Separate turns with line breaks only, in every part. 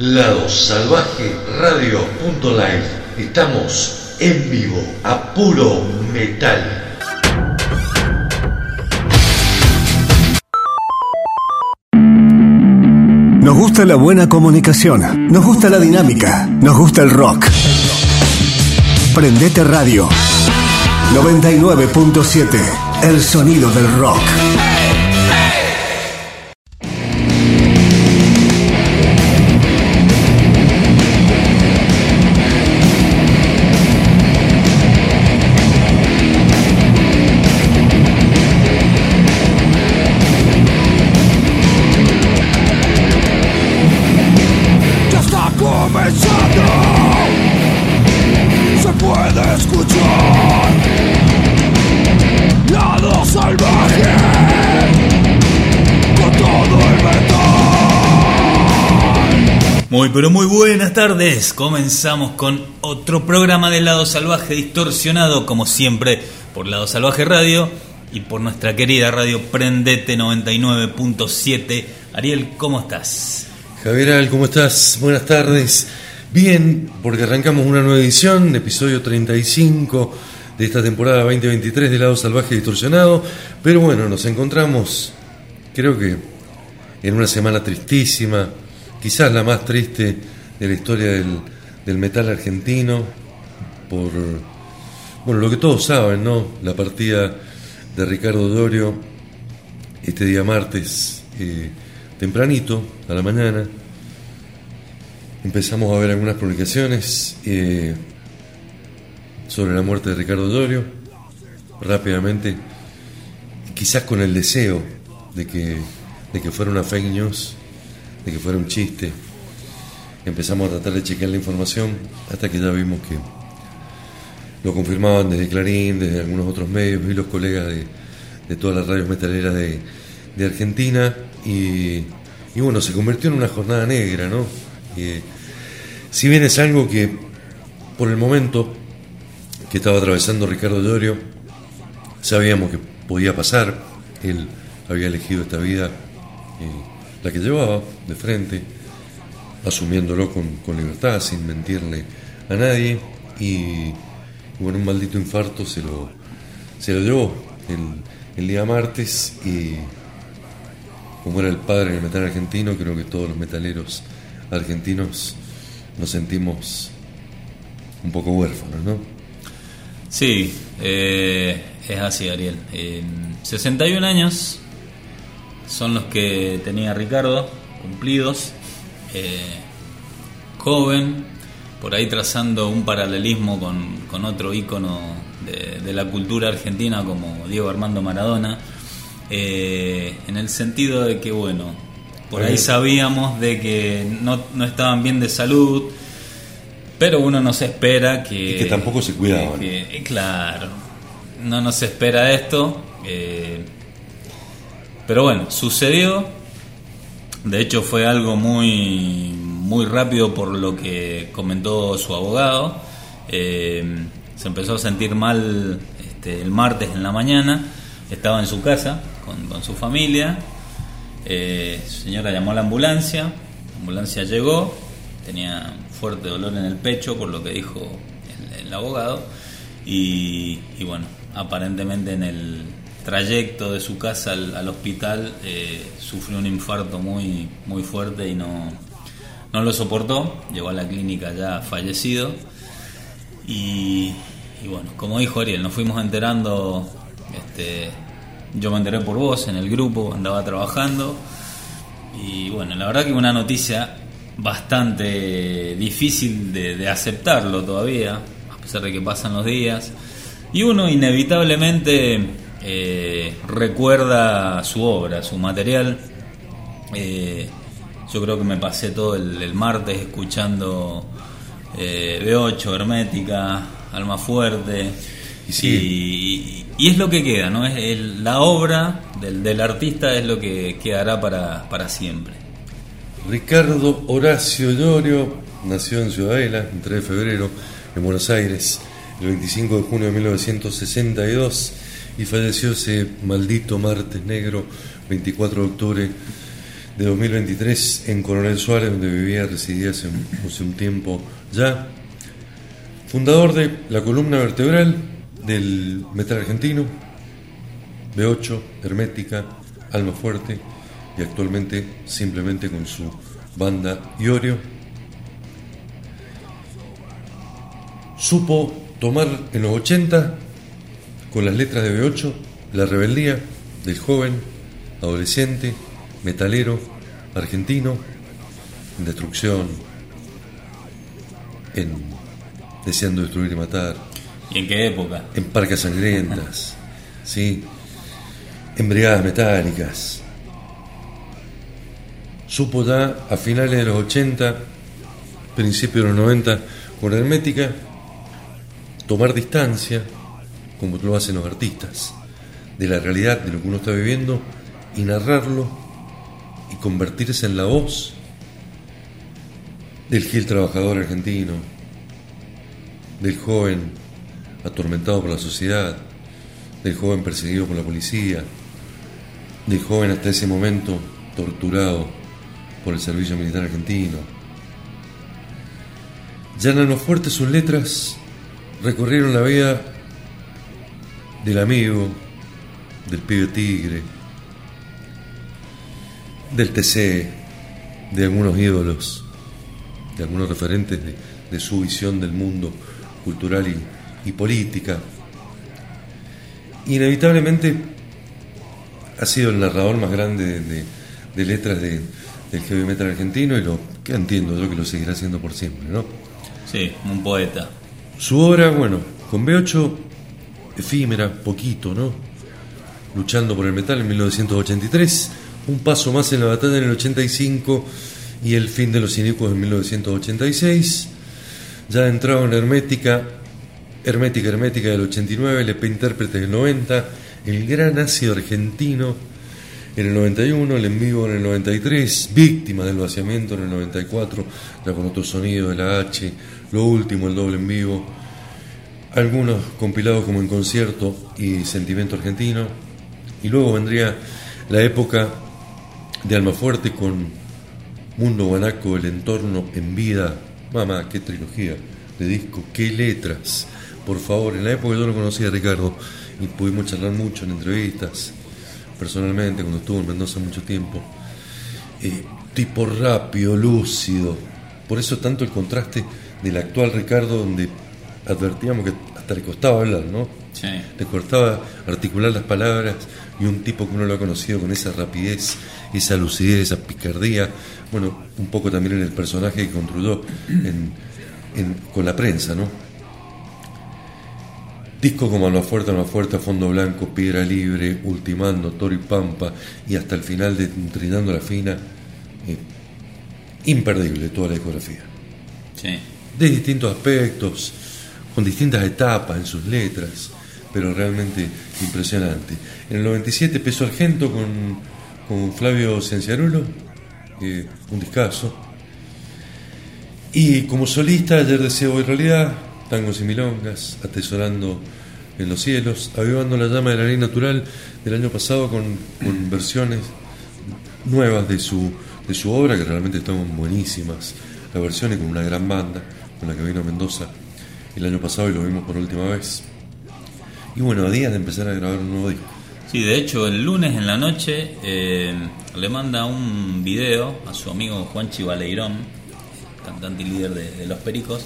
Lado Salvaje Radio.live. Estamos en vivo a puro metal.
Nos gusta la buena comunicación, nos gusta la dinámica, nos gusta el rock. Prendete Radio 99.7, el sonido del rock.
Pero muy buenas tardes. Comenzamos con otro programa de Lado Salvaje distorsionado como siempre por Lado Salvaje Radio y por nuestra querida radio Prendete 99.7. Ariel, ¿cómo estás?
Javier, ¿cómo estás? Buenas tardes. Bien, porque arrancamos una nueva edición, episodio 35 de esta temporada 2023 de Lado Salvaje Distorsionado. Pero bueno, nos encontramos, creo que en una semana tristísima, quizás la más triste de la historia del, metal argentino, por bueno, lo que todos saben, ¿no? La partida de Ricardo Dorio este día martes, eh, tempranito, a la mañana. Empezamos a ver algunas publicaciones eh, sobre la muerte de Ricardo Dorio. Rápidamente, quizás con el deseo de que, de que fuera una fake news, que fuera un chiste. Empezamos a tratar de chequear la información hasta que ya vimos que lo confirmaban desde Clarín, desde algunos otros medios y los colegas de, de todas las radios metaleras de, de Argentina. Y, y bueno, se convirtió en una jornada negra, ¿no? Si bien es algo que por el momento que estaba atravesando Ricardo Llorio, sabíamos que podía pasar, él había elegido esta vida, eh, la que llevaba de frente, asumiéndolo con, con libertad, sin mentirle a nadie, y, bueno, un maldito infarto se lo, se lo llevó el, el día martes y como era el padre del metal argentino, creo que todos los metaleros argentinos nos sentimos un poco huérfanos, ¿no?
Sí, eh, es así, Ariel. Eh, 61 años son los que tenía Ricardo, cumplidos. Eh, joven, por ahí trazando un paralelismo con, con otro ícono de, de la cultura argentina como Diego Armando Maradona. Eh, en el sentido de que, bueno, por ahí sabíamos de que no, no estaban bien de salud, pero uno no se espera que...
Y que tampoco se cuidaban.
que- que- claro, no nos espera esto. eh, pero bueno, sucedió. De hecho fue algo muy, muy rápido por lo que comentó su abogado. Eh, se empezó a sentir mal este, el martes en la mañana. Estaba en su casa con, su familia. Eh, su señora llamó a la ambulancia. La ambulancia llegó. Tenía fuerte dolor en el pecho, por lo que dijo el, el abogado. Y, y bueno, aparentemente en el trayecto de su casa al, al hospital eh, sufrió un infarto muy, muy fuerte y no, no lo soportó. Llegó a la clínica ya fallecido. Y, bueno, como dijo Ariel, nos fuimos enterando. Este, yo me enteré por vos en el grupo, andaba trabajando. Y bueno, la verdad que una noticia bastante difícil de aceptarlo todavía, a pesar de que pasan los días. Y uno inevitablemente eh, recuerda su obra, su material. Eh, yo creo que me pasé todo el, el martes escuchando eh, B8, Hermética, Alma Fuerte.
Y sí.
Y, y es lo que queda, ¿no? Es el- la obra del, del artista es lo que quedará para, para siempre.
Ricardo Horacio Llorio nació en Ciudadela el 3 de febrero en Buenos Aires el 25 de junio de 1962 y falleció ese maldito martes negro 24 de octubre de 2023 en Coronel Suárez, donde vivía, residía hace un, tiempo ya. Fundador de la columna vertebral del metal argentino, B8, Hermética, Alma Fuerte y actualmente simplemente con su banda Iorio. Supo tomar en los 80, con las letras de B8, la rebeldía del joven, adolescente, metalero, argentino, en destrucción, en deseando destruir y matar,
¿Y en qué época?
en parcas sangrientas, ¿sí? en brigadas metálicas. Supo ya a finales de los 80, principios de los 90, con Hermética, tomar distancia, como lo hacen los artistas, de la realidad, de lo que uno está viviendo, y narrarlo y convertirse en la voz del Gil trabajador argentino, del joven atormentado por la sociedad, del joven perseguido por la policía, del joven hasta ese momento torturado por el servicio militar argentino. Los fuertes sus letras recorrieron la vida del amigo, del pibe tigre, del TC, de algunos ídolos, de algunos referentes de, de su visión del mundo cultural y, y política. Inevitablemente ha sido el narrador más grande de, de- de letras de- del heavy metal argentino y lo que entiendo yo que lo seguirá haciendo por siempre, ¿no?
Sí, un poeta.
Su obra, bueno, con B8, efímera, poquito, ¿no? Luchando por el metal en 1983, un paso más en la batalla en el 85 y el fin de los inicuos en 1986. Ya entrado en Hermética, Hermética, Hermética del 89, el EP Intérprete del 90, el gran ácido argentino en el 91, el en vivo en el 93, víctima del vaciamiento en el 94, ya con otro sonido de la H, lo último, el doble en vivo, algunos compilados como en concierto y sentimiento argentino, y luego vendría la época de Almafuerte con Mundo Guanaco, el entorno en vida, mamá, qué trilogía de disco, qué letras, por favor, en la época yo lo conocía a Ricardo y pudimos charlar mucho en entrevistas, personalmente, cuando estuvo en Mendoza mucho tiempo. Eh, tipo rápido, lúcido. Por eso tanto el contraste del actual Ricardo, donde advertíamos que hasta le costaba hablar, ¿no?
Sí.
Le costaba articular las palabras y un tipo que uno lo ha conocido con esa rapidez, esa lucidez, esa picardía. Bueno, un poco también en el personaje que construyó en- en- con la prensa, ¿no? Discos como Alma Fuerte, Alma Fuerte, Fondo Blanco, Piedra Libre, Ultimando, Toro y Pampa y hasta el final de Trinando la Fina. eh, imperdible toda la discografía.
Sí.
De distintos aspectos, con distintas etapas en sus letras, pero realmente impresionante. En el 97 Peso Argento con, con Flavio Cienciarulo, eh, un discazo. Y como solista, ayer deseo y realidad, tangos y milongas, atesorando en los cielos, avivando la llama de la ley natural del año pasado con, con versiones nuevas de su, de su obra, que realmente están buenísimas. Las versiones con una gran banda, con la que vino Mendoza el año pasado y lo vimos por última vez. Y bueno, a días de empezar a grabar un nuevo disco.
Sí, de hecho, el lunes en la noche eh, le manda un video a su amigo Juanchi Baleirón, cantante y líder de, de Los Pericos,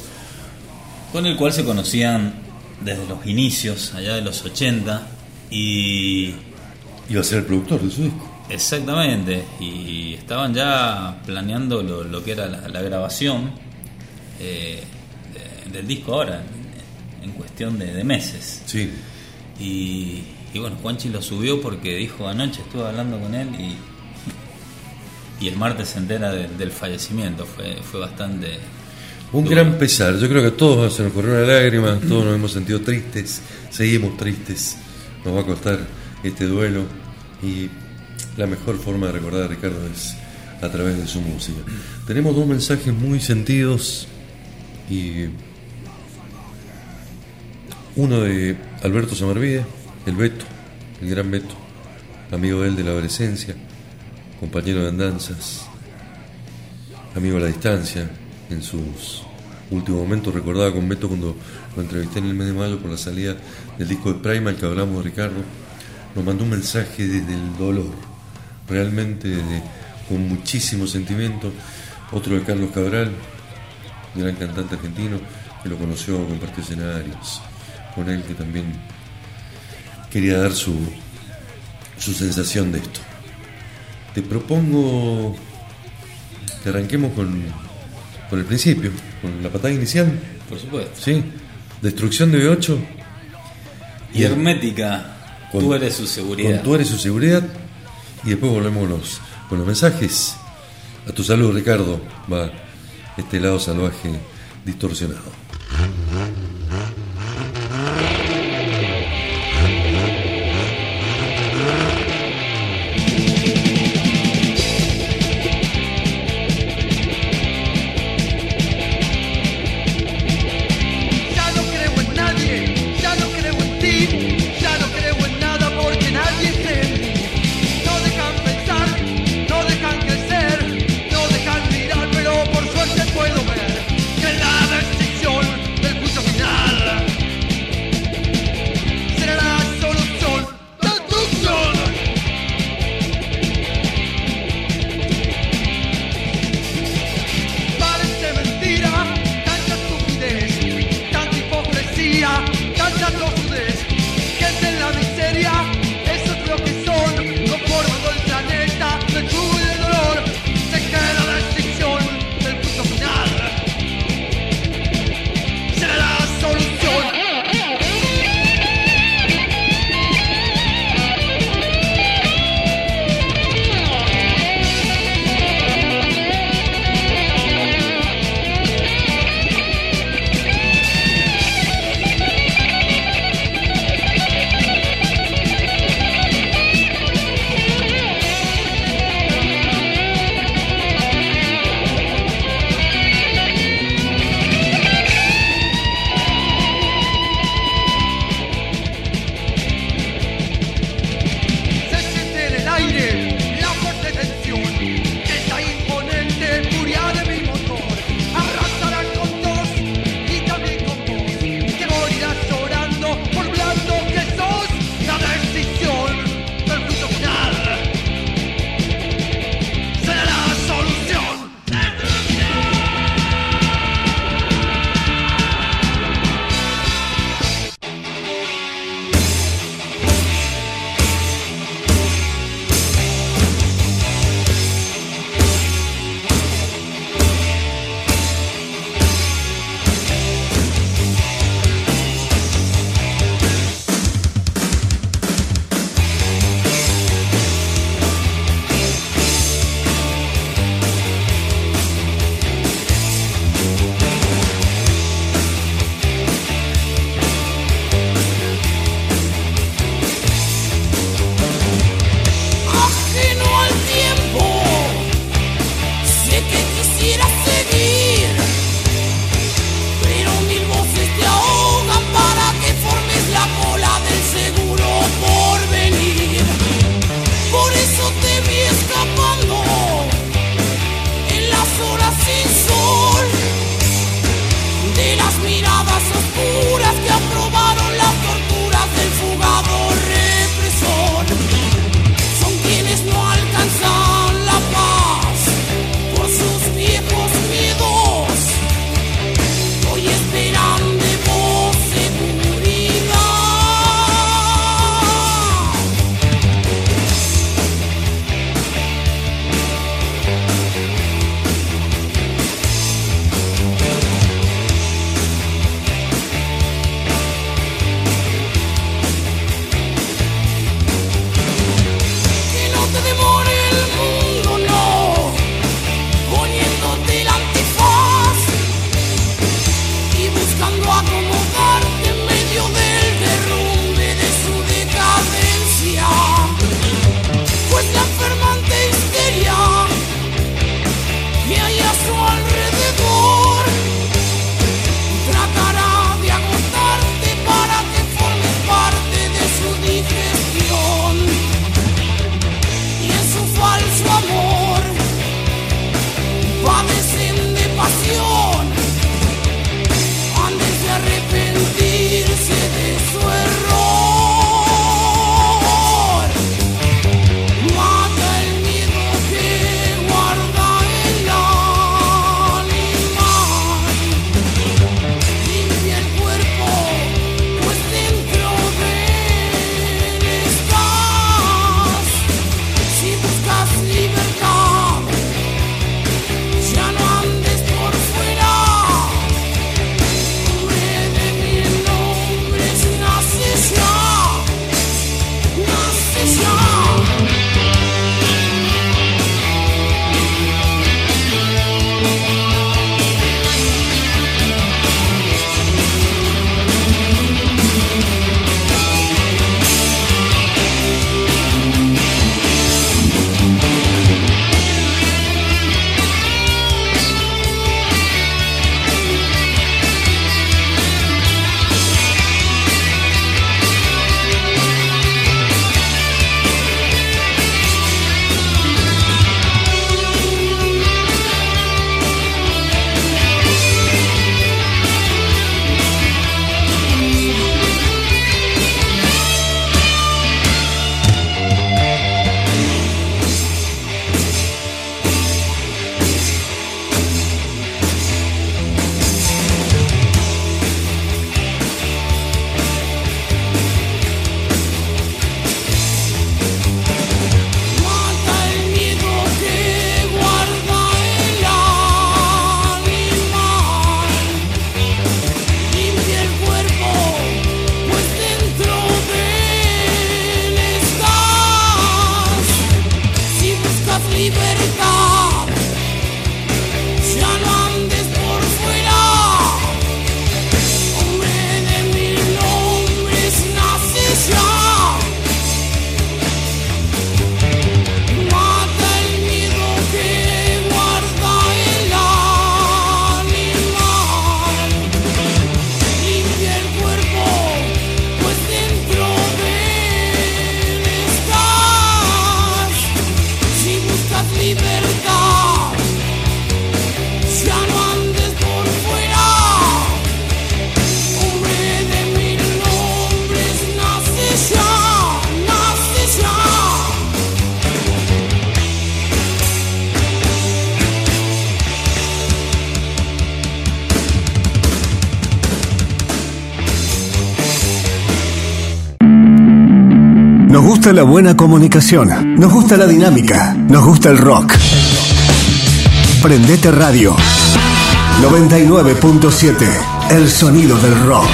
con el cual se conocían desde los inicios, allá de los 80, y
Iba a ser el productor de su disco.
exactamente, y estaban ya planeando lo, lo que era la, la grabación eh, del disco ahora, en, cuestión de- de meses.
Sí.
Y, y bueno, Juanchi lo subió porque dijo anoche estuve hablando con él y, y el martes se entera de- del fallecimiento. Fue, fue bastante.
Un
duro.
gran pesar. Yo creo que a todos se nos corrió una lágrima, todos nos hemos sentido tristes, seguimos tristes. Nos va a costar este duelo y la mejor forma de recordar a Ricardo es a través de su música. Tenemos dos mensajes muy sentidos y uno de Alberto Samarvide, el Beto, el gran Beto, amigo de él de la adolescencia, compañero de andanzas, amigo a la distancia, en sus últimos momentos. Recordaba con Beto cuando lo entrevisté en el mes de mayo por la salida del disco de Primal que hablamos de Ricardo, nos mandó un mensaje desde el dolor, realmente con muchísimo sentimiento, otro de Carlos Cabral, gran cantante argentino, que lo conoció, compartió escenarios con él, que también quería dar su, su sensación de esto. Te propongo que arranquemos con, con el principio, con la patada inicial,
Por supuesto.
¿sí? Destrucción de B8
Y Hermética,
Con-
tú eres su seguridad.
con tú eres su seguridad y después volvemos con los, con los mensajes. A tu salud, Ricardo, va este lado salvaje distorsionado.
La
buena comunicación. Nos gusta la dinámica. Nos gusta el rock. Prendete Radio 99.7. El sonido del rock.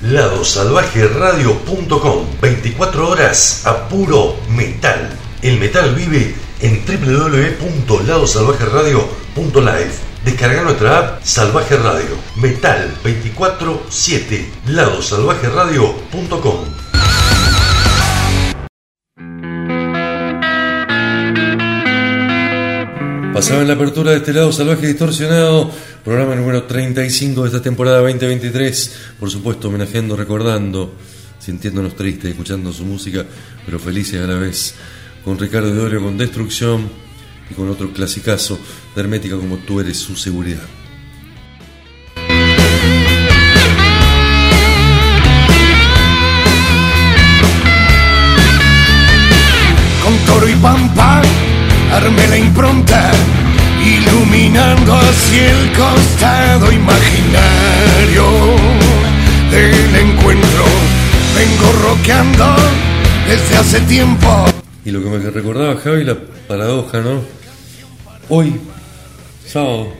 ladosalvajeradio.com 24 horas a puro metal. El metal vive en www.ladosalvajeradio.live. Descarga nuestra app Salvaje Radio. Metal 24-7. ladosalvajeradio.com
Pasaba en la apertura de este lado Salvaje Distorsionado, programa número 35 de esta temporada 2023. Por supuesto, homenajeando, recordando, sintiéndonos tristes, escuchando su música, pero felices a la vez. Con Ricardo de Orio con Destrucción y con otro clasicazo de Hermética como tú eres su seguridad.
Pampa armé la impronta, iluminando así el costado imaginario del encuentro. Vengo rockeando desde hace tiempo.
Y lo que me recordaba Javi, la paradoja, ¿no? Hoy, sábado,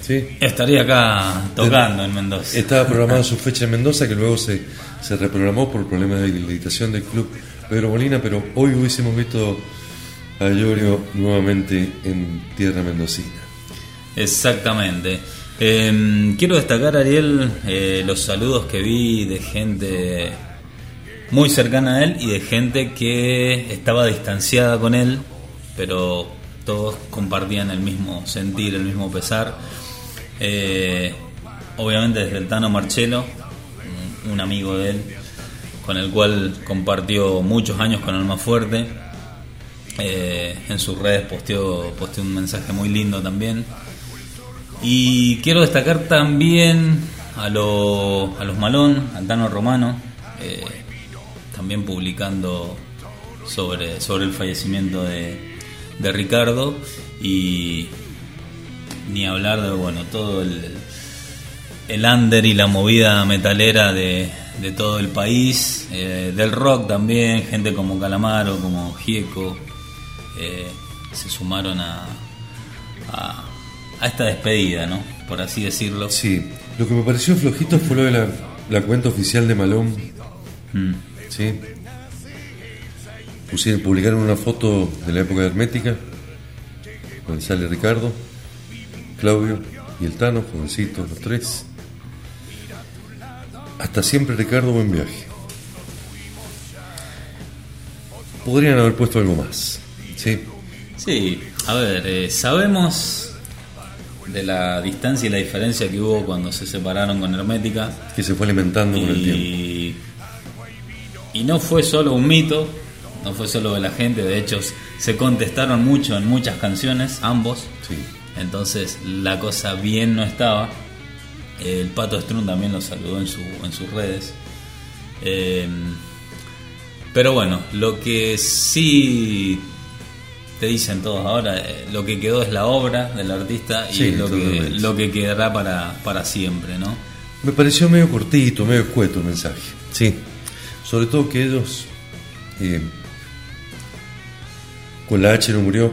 ¿sí?
Estaría acá tocando en Mendoza.
Estaba programada su fecha en Mendoza, que luego se, se reprogramó por problemas de habilitación del club Pedro Molina, pero hoy hubiésemos visto a Llorio nuevamente en tierra mendocina.
Exactamente. Eh, quiero destacar, Ariel, eh, los saludos que vi de gente muy cercana a él y de gente que estaba distanciada con él, pero todos compartían el mismo sentir, el mismo pesar. Eh, obviamente desde el Tano Marchelo, un- un amigo de él, con el cual compartió muchos años con Alma Fuerte. Eh, en sus redes posteó, posteó un mensaje muy lindo también. Y quiero destacar también a, lo- a los Malón, a Tano Romano, eh, también publicando sobre, sobre el fallecimiento de, de Ricardo y ni hablar de bueno todo el, el under y la movida metalera de, de todo el país, eh, del rock también, gente como Calamaro, como Gieco, eh, se sumaron a, a, a esta despedida, ¿no? Por así decirlo.
Sí, lo que me pareció flojito fue lo de la, la cuenta oficial de Malón,
Mm.
¿sí? Pusieron, publicaron una foto de la época Hermética, donde sale Ricardo, Claudio y el Tano, jovencitos los tres. Hasta siempre Ricardo, buen viaje. Podrían haber puesto algo más, ¿sí?
Sí, a ver, eh, sabemos de la distancia y la diferencia que hubo cuando se separaron con Hermética.
Que se fue alimentando con el tiempo.
Y, y no fue solo un mito, no fue solo de la gente, de hecho se contestaron mucho en muchas canciones, ambos.
Sí.
Entonces la cosa bien no estaba. El Pato Strun también lo saludó en, su, en sus redes. Eh, pero bueno, lo que sí te dicen todos ahora, eh, lo que quedó es la obra del artista y
Sí,
es lo, que, lo que quedará para, para siempre, ¿no?
Me pareció medio cortito, medio escueto el mensaje. Sí. Sobre todo que ellos, eh, con la H no murió,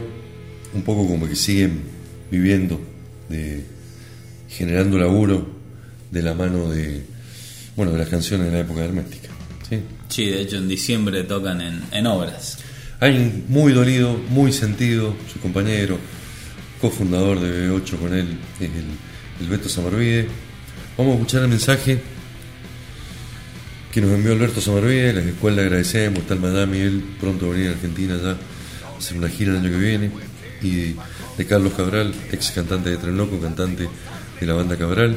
un poco como que siguen viviendo, de, generando laburo de la mano de, bueno, de las canciones de la época hermética. Sí.
Sí, de hecho en diciembre tocan en, en obras.
Alguien muy dolido, muy sentido, su compañero, cofundador de B8 con él, es el, el Beto Samarvide. Vamos a escuchar el mensaje que nos envió Alberto Samarvide, la cual le agradecemos, está el Madame y él pronto a venir a Argentina ya a hacer una gira el año que viene. Y de Carlos Cabral, ex cantante de Tren Loco, cantante de la banda Cabral.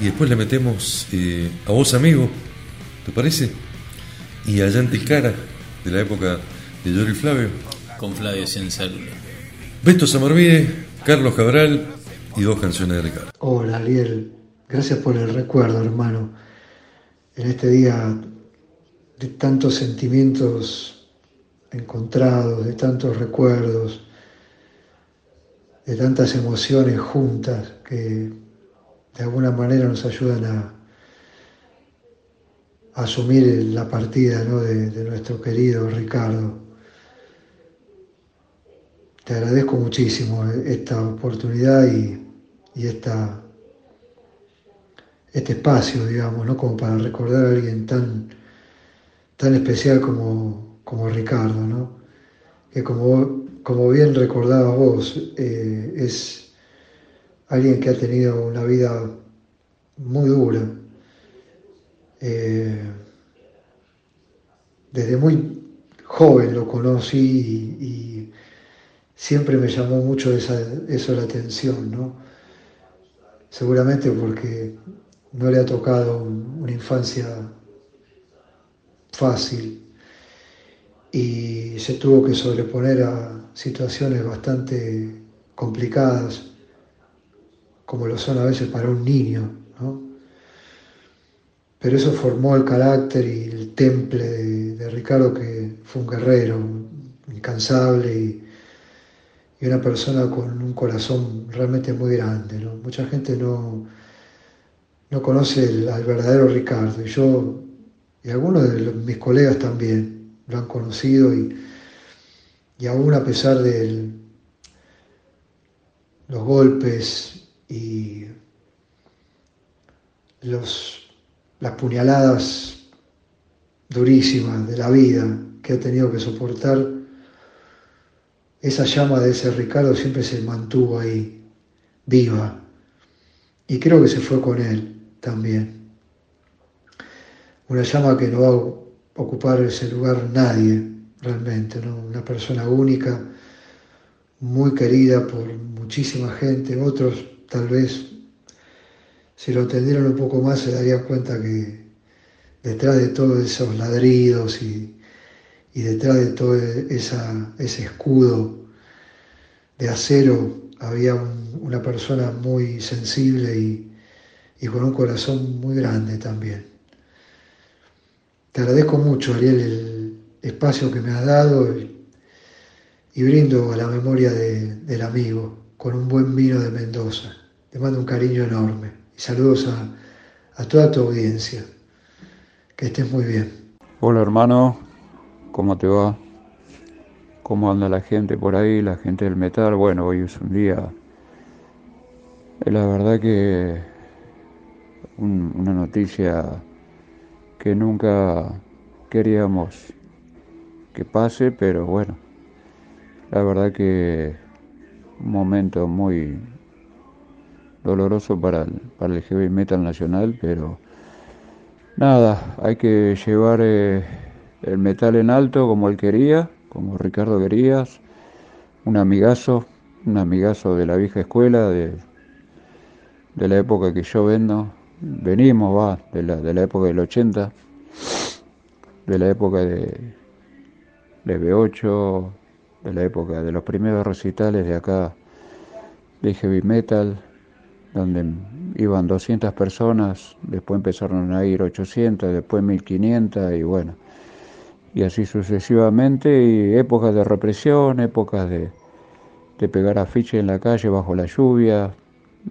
Y después le metemos eh, a vos, amigo, ¿te parece? Y a Yanti Cara, de la época de Yori Flavio.
Con Flavio Ciencélula.
Beto Samarvide, Carlos Cabral y dos canciones de Ricardo.
Hola Ariel, gracias por el recuerdo hermano. En este día de tantos sentimientos encontrados, de tantos recuerdos, de tantas emociones juntas que de alguna manera nos ayudan a, asumir la partida ¿no? de, de nuestro querido Ricardo. Te agradezco muchísimo esta oportunidad y, esta, este espacio, digamos, ¿no? como para recordar a alguien tan, tan especial como, como Ricardo, ¿no? que como, como bien recordabas vos, eh, es alguien que ha tenido una vida muy dura. Eh, desde muy joven lo conocí y siempre me llamó mucho esa, eso la atención, ¿no? Seguramente porque no le ha tocado una infancia fácil y se tuvo que sobreponer a situaciones bastante complicadas, como lo son a veces para un niño, ¿no? Pero eso formó el carácter y el temple de, de Ricardo, que fue un guerrero incansable y, y, una persona con un corazón realmente muy grande. ¿no? Mucha gente no, no conoce al verdadero Ricardo, y yo y algunos de mis colegas también lo han conocido, y, y aún a pesar de los golpes y los las puñaladas durísimas de la vida que ha tenido que soportar, esa llama de ese Ricardo siempre se mantuvo ahí, viva. Y creo que se fue con él también. Una llama que no va a ocupar ese lugar nadie, realmente, ¿no? Una persona única, muy querida por muchísima gente, otros tal vez si lo entendieran un poco más se darían cuenta que detrás de todos esos ladridos y, y detrás de todo ese escudo de acero había un, una persona muy sensible y, y, con un corazón muy grande también. Te agradezco mucho, Ariel, el espacio que me has dado y, brindo a la memoria de, del amigo con un buen vino de Mendoza. Te mando un cariño enorme. Y saludos a, a toda tu audiencia. Que estés muy bien.
Hola hermano, ¿cómo te va? ¿Cómo anda la gente por ahí, la gente del metal? Bueno, hoy es un día, la verdad que un, una noticia que nunca queríamos que pase, pero bueno, la verdad que un momento muy, doloroso para el, para el heavy metal nacional, pero nada, hay que llevar eh, el metal en alto como él quería, como Ricardo querías, un amigazo, un amigazo de la vieja escuela, de, de la época que yo vendo, venimos, va, de la, de la época del 80, de la época de, de B8, de la época de los primeros recitales de acá de heavy metal, donde iban 200 personas, después empezaron a ir 800, después 1500 y bueno, y así sucesivamente, y épocas de represión, épocas de, de pegar afiches en la calle bajo la lluvia,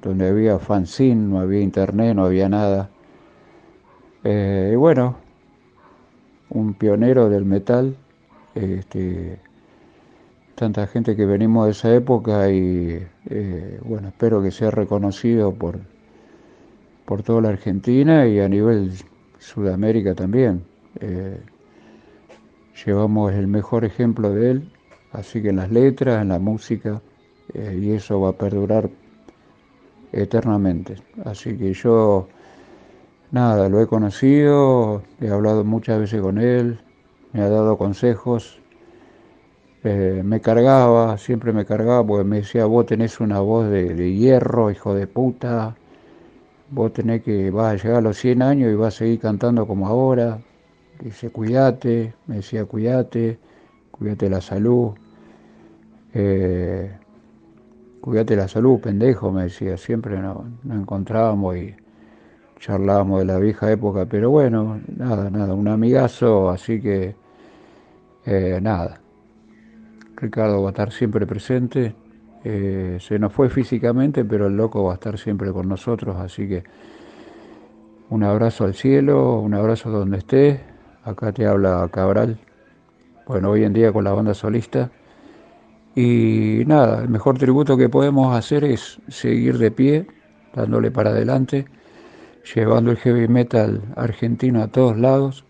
donde había fanzine, no había internet, no había nada. Eh, y bueno, un pionero del metal, este, tanta gente que venimos de esa época y eh, bueno, espero que sea reconocido por, por toda la Argentina y a nivel Sudamérica también. Eh, llevamos el mejor ejemplo de él, así que en las letras, en la música, eh, y eso va a perdurar eternamente. Así que yo, nada, lo he conocido, he hablado muchas veces con él, me ha dado consejos eh, me cargaba, siempre me cargaba porque me decía, vos tenés una voz de, hierro, hijo de puta, vos tenés que, vas a llegar a los 100 años y vas a seguir cantando como ahora. Dice, cuídate, me decía, cuídate, cuídate la salud, eh, cuídate la salud, pendejo, me decía, siempre nos, nos encontrábamos y charlábamos de la vieja época, pero bueno, nada, nada, un amigazo, así que, eh, nada Ricardo va a estar siempre presente. Eh, se nos fue físicamente, pero el loco va a estar siempre con nosotros, así que Un abrazo al cielo, un abrazo donde estés. Acá te habla Cabral. Bueno, hoy en día con la banda solista. Y nada, el mejor tributo que podemos hacer es seguir de pie, dándole para adelante, llevando el heavy metal argentino a todos lados,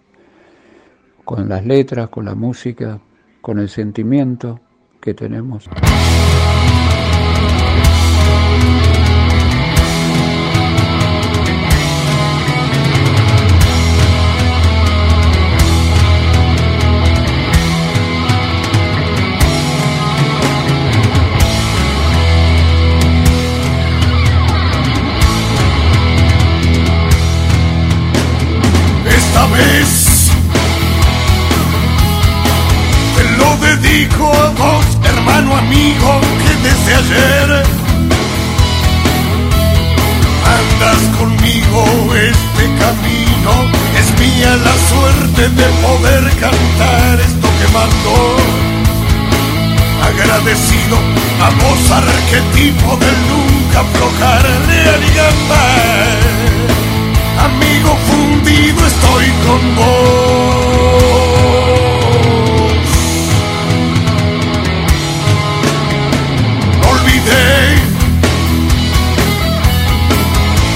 con las letras, con la música, con el sentimiento que tenemos.
Te lo dedico a vos, hermano amigo, que desde ayer andas conmigo este camino. Es mía la suerte de poder cantar esto que mando. Agradecido a vos, arquetipo del nunca aflojar realidad. Amigo fundido estoy con vos. Olvidé.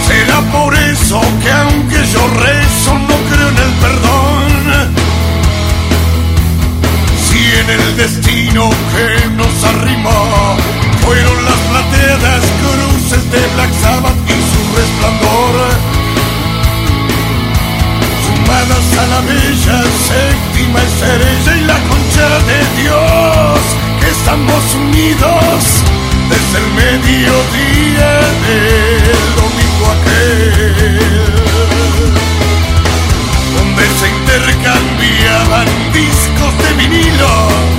Será por eso que aunque yo rezo no creo en el perdón. Si en el destino que nos arrimó fueron las plateadas cruces de Black Sabbath y su resplandor la bella séptima estrella y la concha de Dios, que estamos unidos desde el mediodía del domingo aquel, donde se intercambiaban discos de vinilo,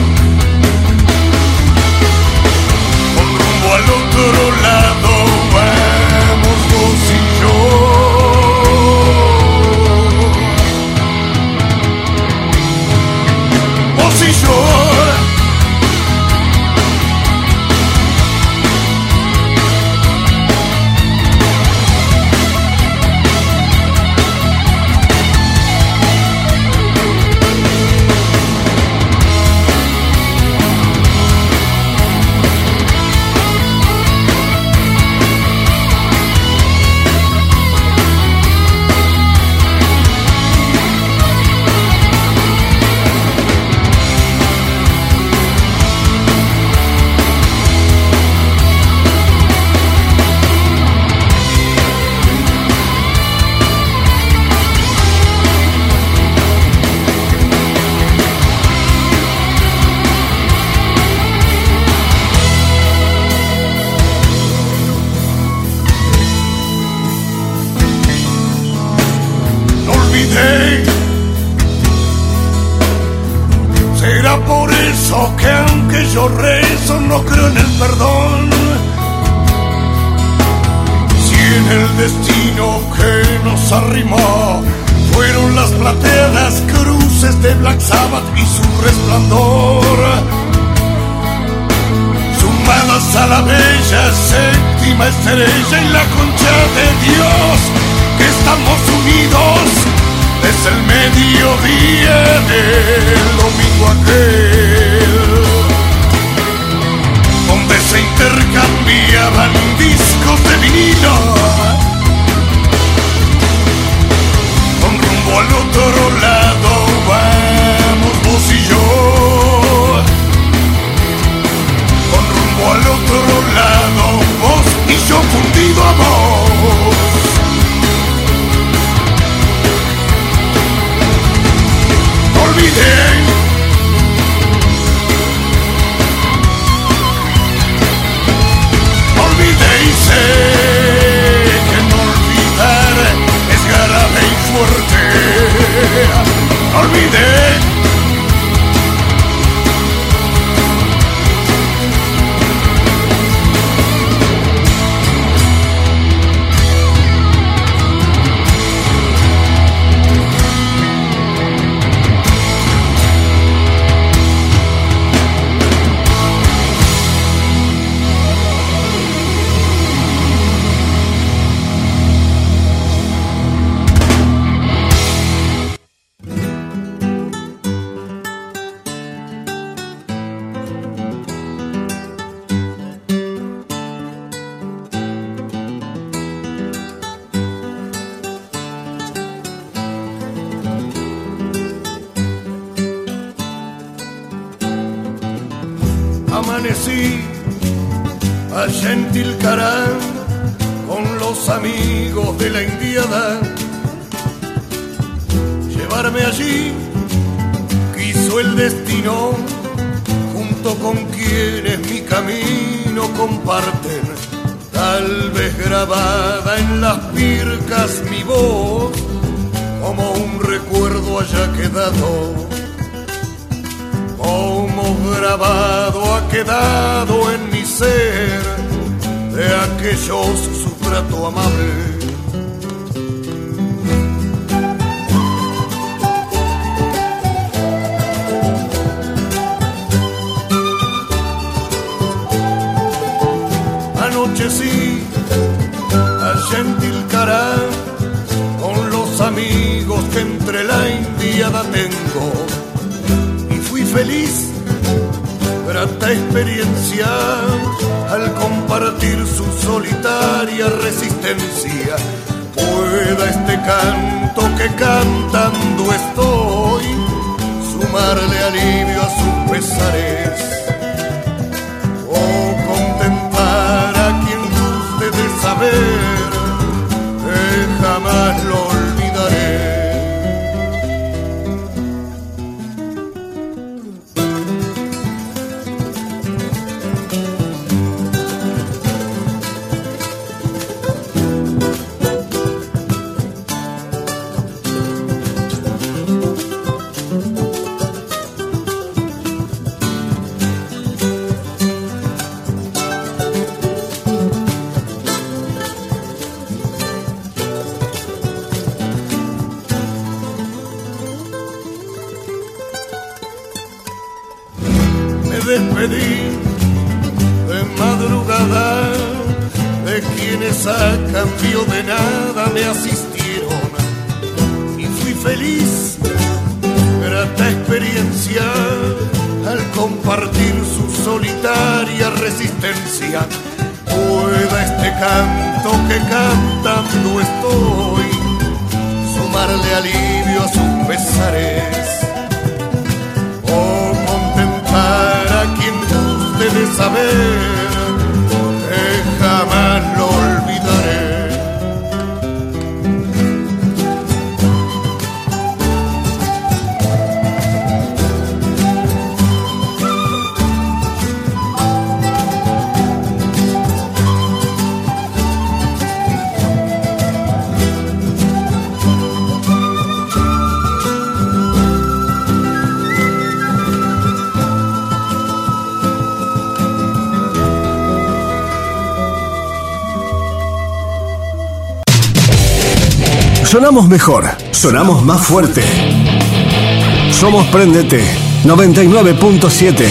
Tal vez grabada en las pircas mi voz, como un recuerdo haya quedado como grabado ha quedado en mi ser de aquellos su trato amable. Anochecí allá en Tilcará con los amigos que entre la indiada tengo y fui feliz, grata experiencia al compartir su solitaria resistencia. Pueda este canto que cantando estoy sumarle alivio a sus pesares saber que jamás lo
Sonamos mejor, sonamos más fuerte. Somos Prendete 99.7.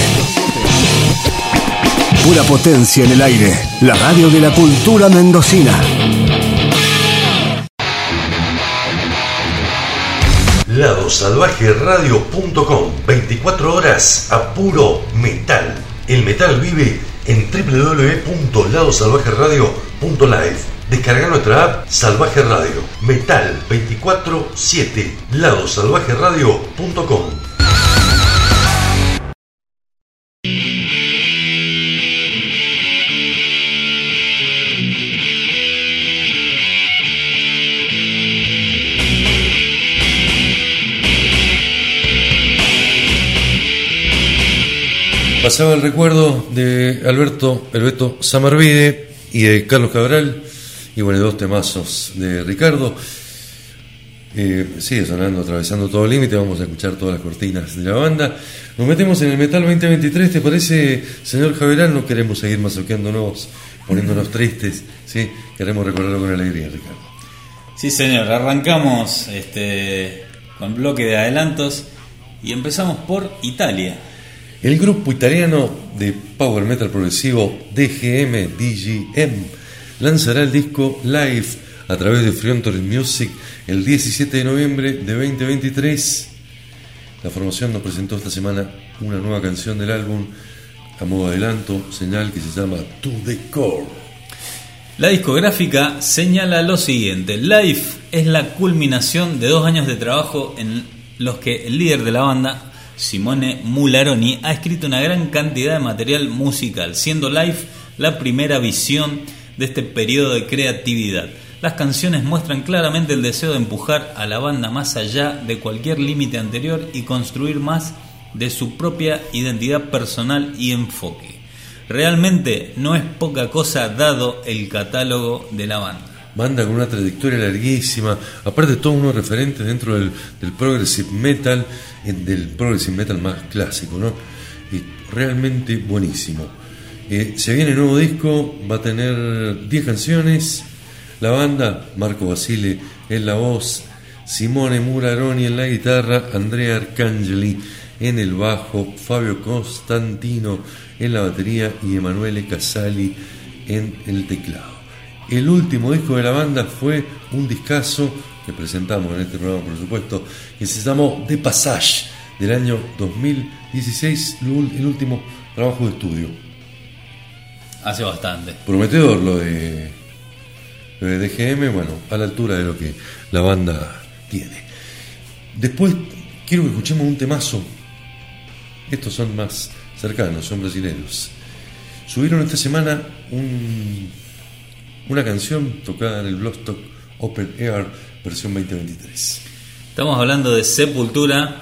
Pura potencia en el aire, la radio de la cultura mendocina.
ladosalvajeradio.com 24 horas a puro metal. El metal vive en www.ladosalvajeradio.live. Descarga nuestra app Salvaje Radio. Metal 24-7. ladosalvajeradio.com
Pasaba el recuerdo de Alberto El Beto Samarvide y de Carlos Cabral, y bueno, dos temazos de Ricardo. Eh, sigue sonando, atravesando todo el límite, vamos a escuchar todas las cortinas de la banda. Nos metemos en el Metal 2023, ¿te parece, señor Javerán? No queremos seguir masoqueándonos, poniéndonos tristes, ¿sí? Queremos recordarlo con alegría, Ricardo.
Sí, señor, arrancamos este, con bloque de adelantos y empezamos por Italia.
El grupo italiano de power metal progresivo DGM DGM lanzará el disco Live a través de Frontier Music el 17 de noviembre de 2023. La formación nos presentó esta semana una nueva canción del álbum a modo de adelanto, señal que se llama To The Core.
La discográfica señala lo siguiente: Life es la culminación de dos años de trabajo en los que el líder de la banda Simone Mularoni, ha escrito una gran cantidad de material musical, siendo Life la primera visión de este periodo de creatividad. Las canciones muestran claramente el deseo de empujar a la banda más allá de cualquier límite anterior y construir más de su propia identidad personal y enfoque. Realmente no es poca cosa dado el catálogo de la banda.
Banda con una trayectoria larguísima, aparte todos unos referentes dentro del, del progressive metal, en- del progressive metal más clásico, ¿no? Y realmente buenísimo. Se viene nuevo disco, va a tener 10 canciones. La banda, Marco Basile en la voz, Simone Muraroni en la guitarra, Andrea Arcangeli en el bajo, Fabio Constantino en la batería y Emanuele Casali en el teclado. El último disco de la banda fue un discazo que presentamos en este programa, por supuesto, que se llamó The Passage del año 2016, el ul- el último trabajo de estudio.
Hace bastante.
Prometedor lo de, lo de DGM, bueno, a la altura de lo que la banda tiene. Después quiero que escuchemos un temazo. Estos son más cercanos, son brasileños. Subieron esta semana un- una canción tocada en el Bloodstock Open Air versión 2023.
Estamos hablando de Sepultura,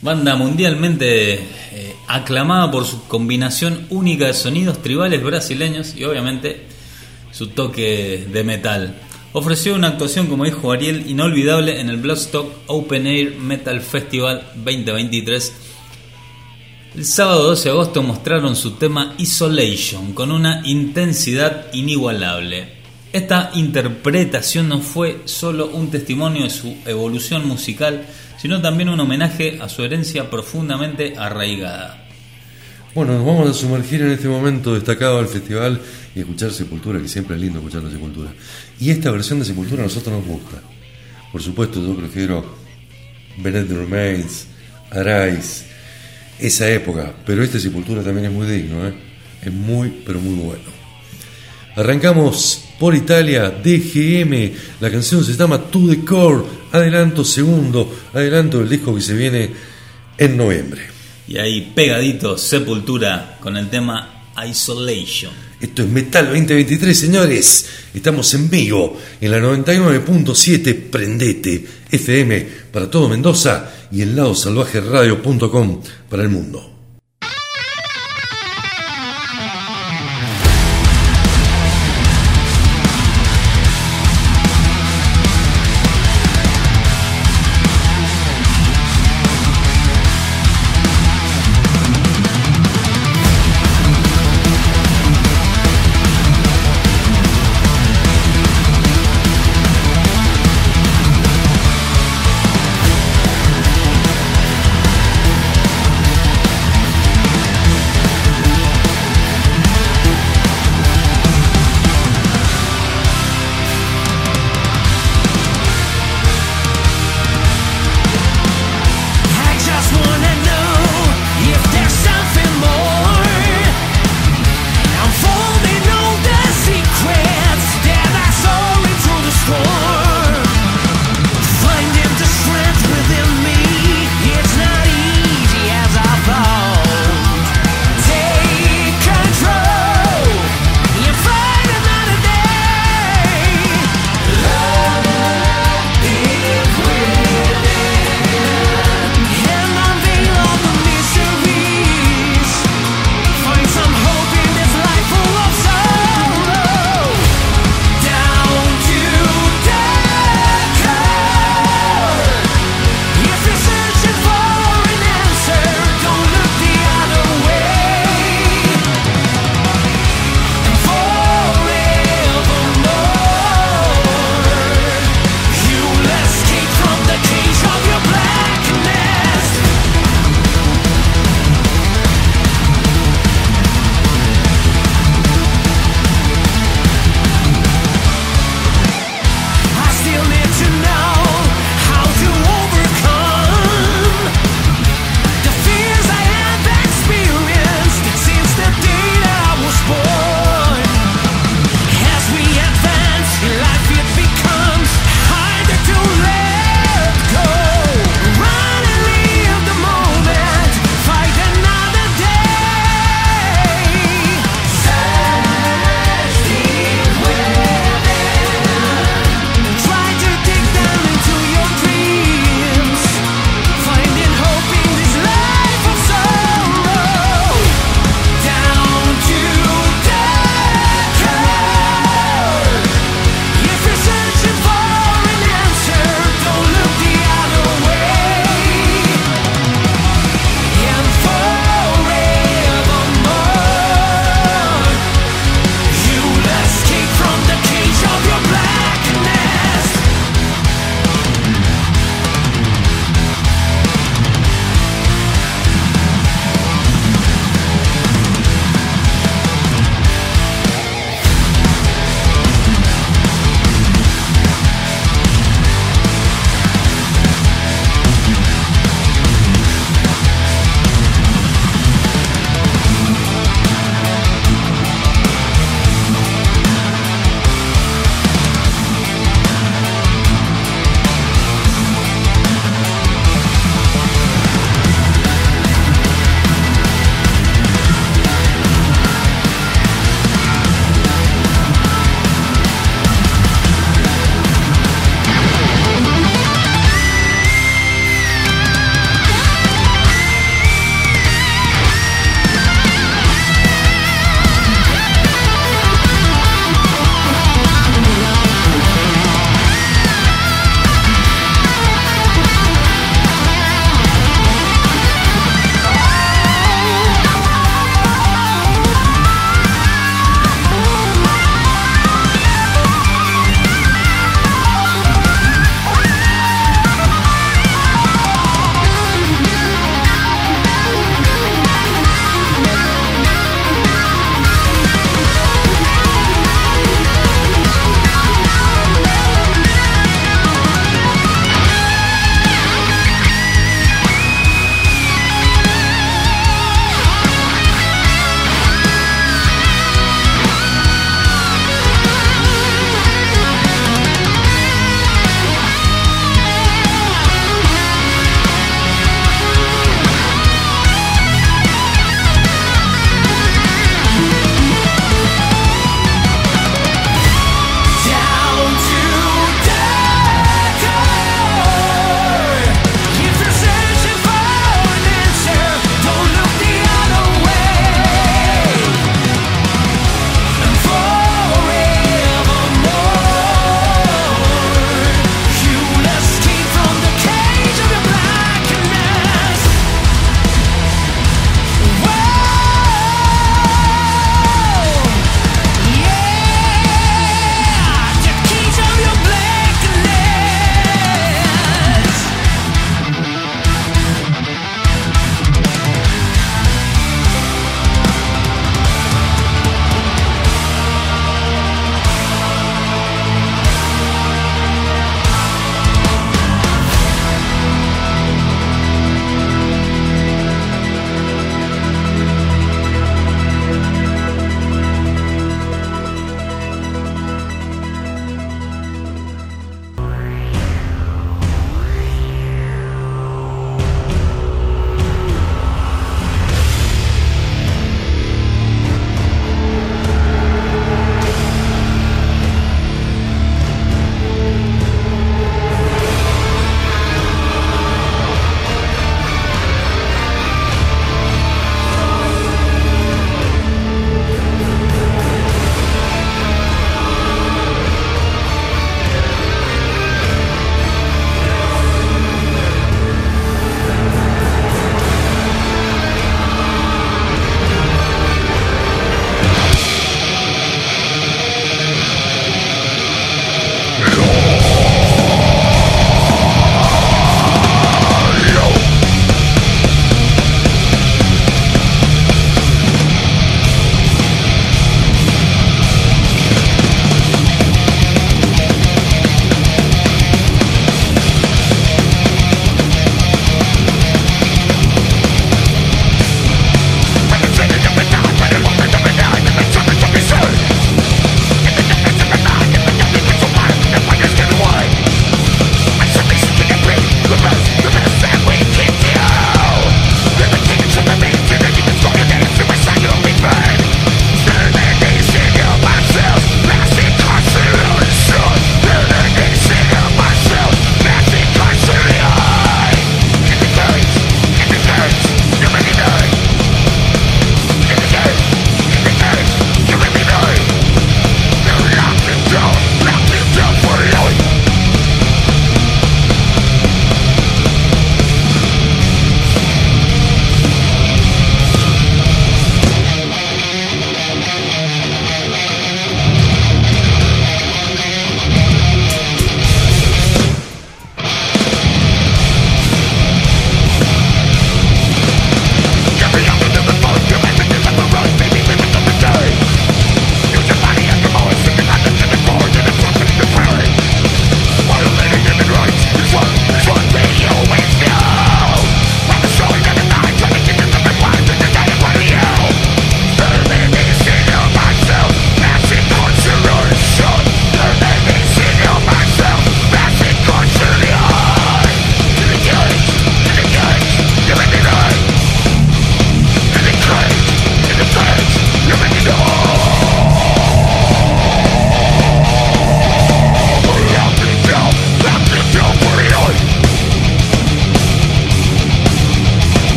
banda mundialmente eh, aclamada por su combinación única de sonidos tribales brasileños y obviamente su toque de metal. Ofreció una actuación, como dijo Ariel, inolvidable en el Bloodstock Open Air Metal Festival 2023. El sábado 12 de agosto mostraron su tema Isolation con una intensidad inigualable. Esta interpretación no fue solo un testimonio de su evolución musical, sino también un homenaje a su herencia profundamente arraigada.
Bueno, nos vamos a sumergir en este momento destacado del festival y escuchar Sepultura, que siempre es lindo escuchar la Sepultura. Y esta versión de Sepultura a nosotros nos gusta. Por supuesto, yo prefiero Benet Remains, Arais, esa época, pero este Sepultura también es muy digno, ¿eh? es muy, pero muy bueno. Arrancamos por Italia, DGM, la canción se llama To The Core, adelanto segundo, adelanto del disco que se viene en noviembre.
Y ahí pegadito Sepultura con el tema Isolation.
Esto es Metal 2023, señores. Estamos en vivo en la 99.7 Prendete FM para todo Mendoza y el lado salvaje para el mundo.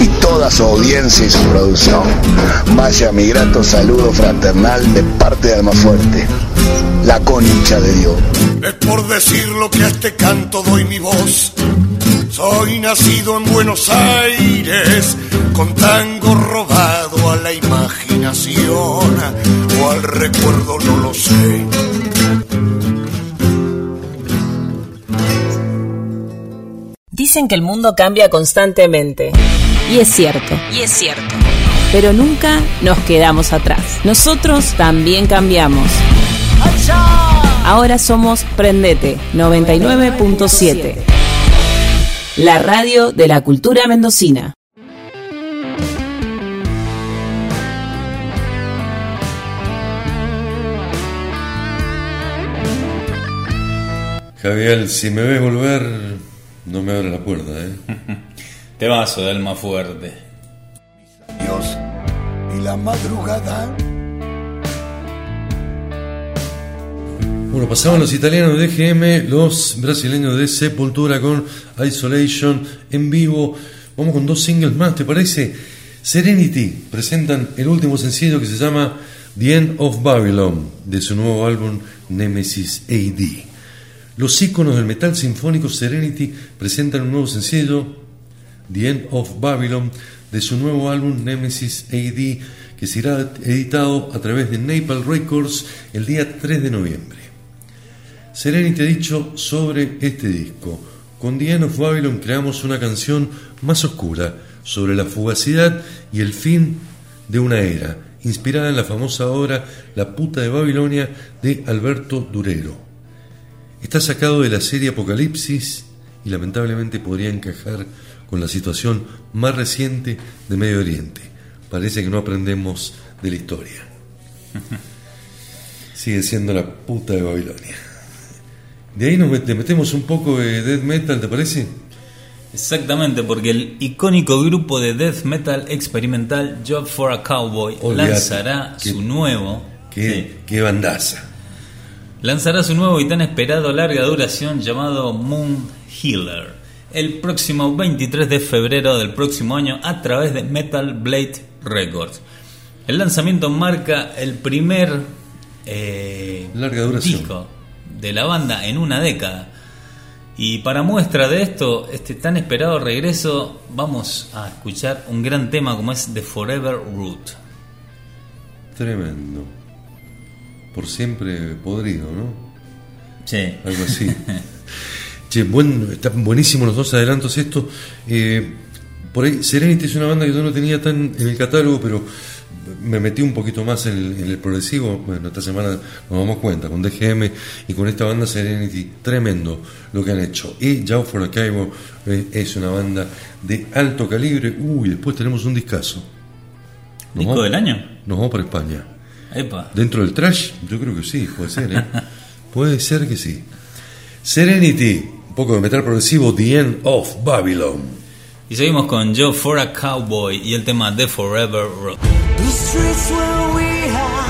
Y toda su audiencia y su producción, vaya mi grato saludo fraternal de parte de Almafuerte, la concha de Dios.
Es por decir lo que a este canto doy mi voz. Soy nacido en Buenos Aires, con tango robado a la imaginación o al recuerdo, no lo sé.
Dicen que el mundo cambia constantemente. Y es cierto. Y es cierto. Pero nunca nos quedamos atrás. Nosotros también cambiamos. Ahora somos Prendete 99.7. La radio de la cultura mendocina.
Javier, si me ves volver, no me abre la puerta, ¿eh?
Te vaso de alma fuerte.
Dios y la madrugada.
Bueno, pasaban los italianos de GM, los brasileños de Sepultura con Isolation en vivo. Vamos con dos singles más, ¿te parece? Serenity presentan el último sencillo que se llama The End of Babylon de su nuevo álbum Nemesis AD. Los íconos del metal sinfónico Serenity presentan un nuevo sencillo, The End of Babylon, de su nuevo álbum Nemesis AD, que será editado a través de Napalm Records el día 3 de noviembre. Serenity ha dicho sobre este disco, con The End of Babylon creamos una canción más oscura sobre la fugacidad y el fin de una era, inspirada en la famosa obra La puta de Babilonia de Alberto Durero. Está sacado de la serie Apocalipsis y lamentablemente podría encajar con la situación más reciente de Medio Oriente. Parece que no aprendemos de la historia. Sigue siendo la puta de Babilonia. De ahí nos met- metemos un poco de death metal, ¿te parece?
Exactamente, porque el icónico grupo de death metal experimental Job for a Cowboy lanzará
Qué-
su nuevo
Qué, qué bandaza.
Lanzará su nuevo y tan esperado larga duración llamado Moon Healer el próximo 23 de febrero del próximo año a través de Metal Blade Records. El lanzamiento marca el primer eh,
Larga duración.
disco de la banda en una década. Y para muestra de esto, este tan esperado regreso, vamos a escuchar un gran tema como es The Forever Root.
Tremendo. Por siempre podrido, ¿no?
Sí.
Algo así. che, buen, están buenísimos los dos adelantos esto. Eh, por ahí, Serenity es una banda que yo no tenía tan en el catálogo, pero me metí un poquito más en el, en el progresivo. Bueno, esta semana nos damos cuenta con DGM y con esta banda Serenity. Tremendo lo que han hecho. Y Jau for Caibo eh, es una banda de alto calibre. Uy, después tenemos un discazo.
¿Disco
vamos-
del año?
Nos vamos para España.
Epa.
Dentro del trash, yo creo que sí, puede ser, ¿eh? puede ser que sí. Serenity, un poco de metal progresivo, The End of Babylon.
Y seguimos con Joe for a Cowboy y el tema The Forever Road.
The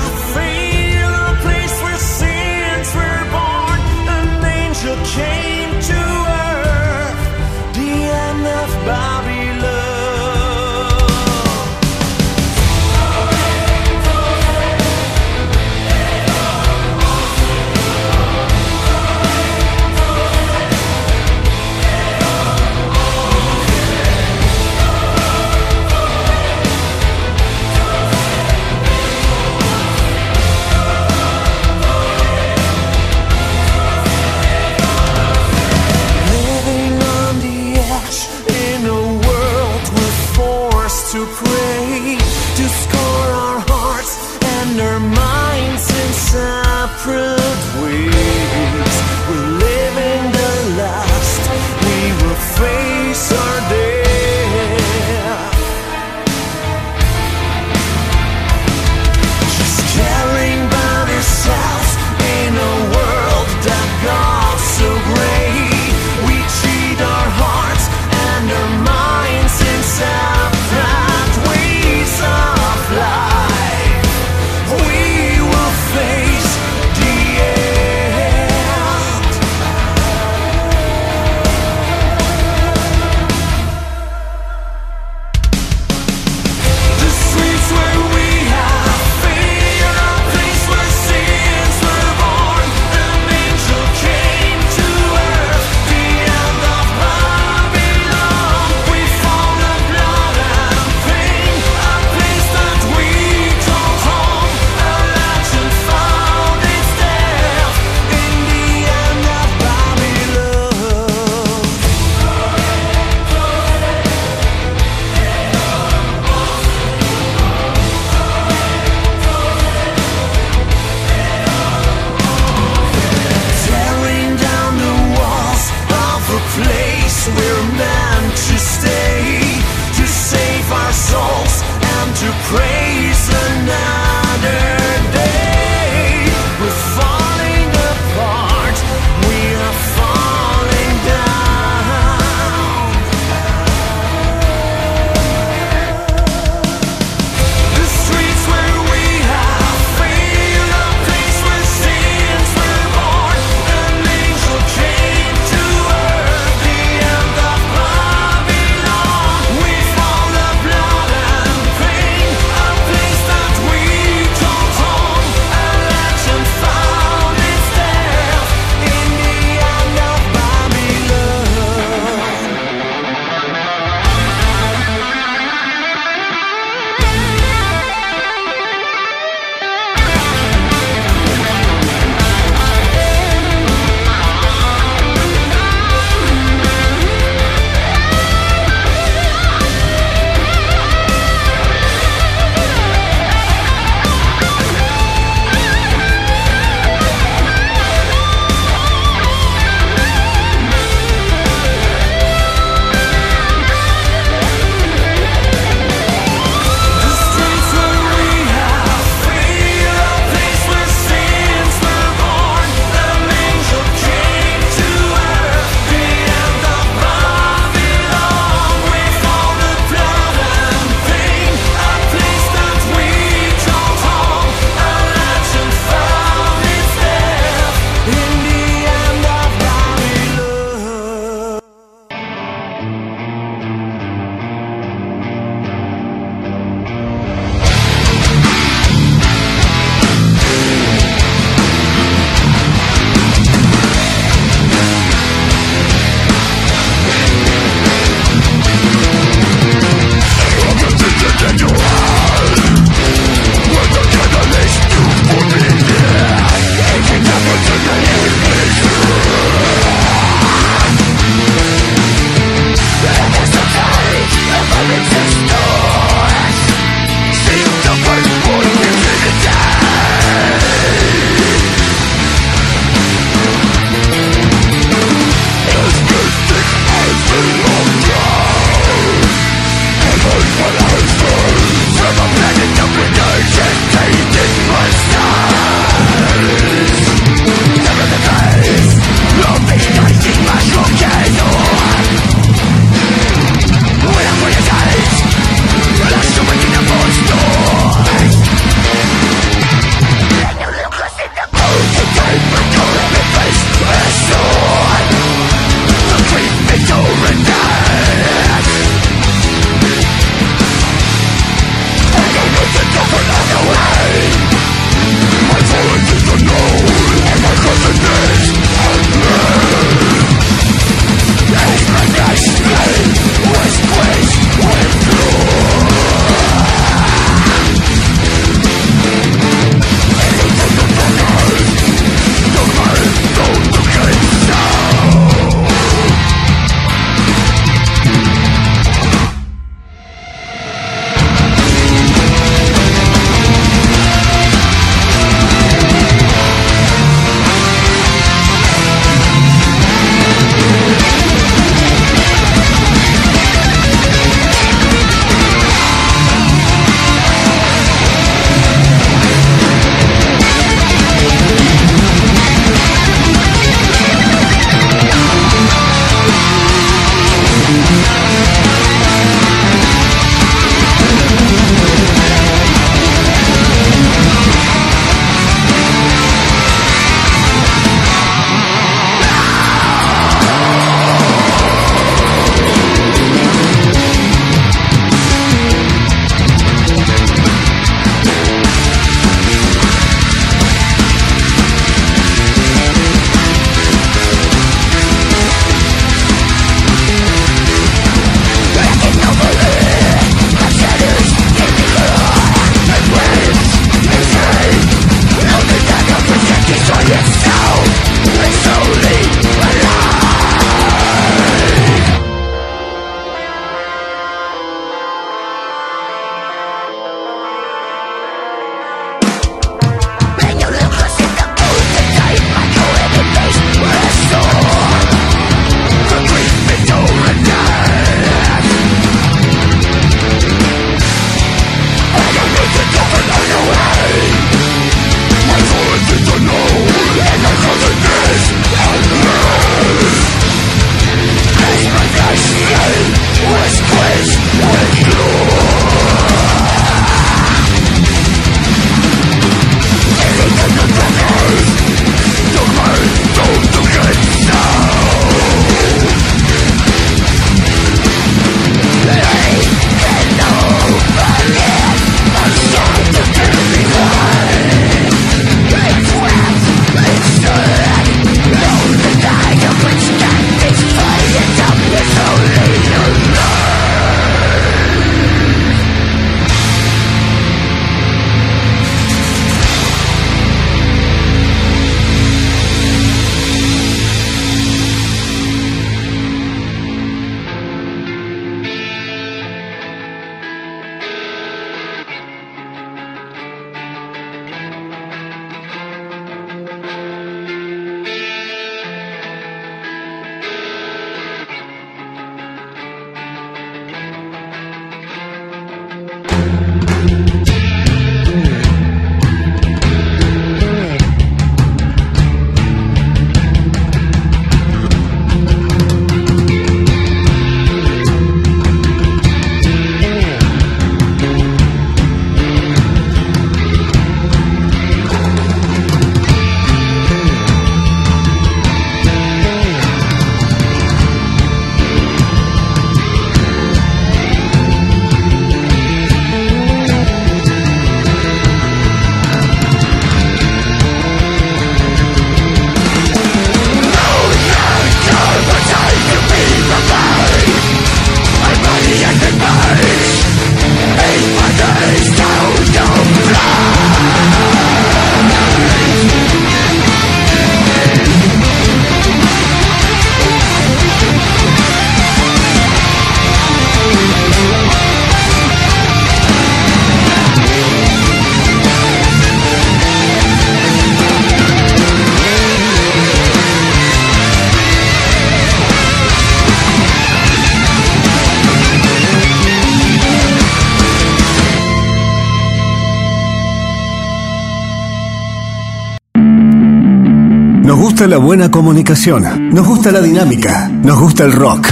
la buena comunicación. Nos gusta la dinámica. Nos gusta el rock.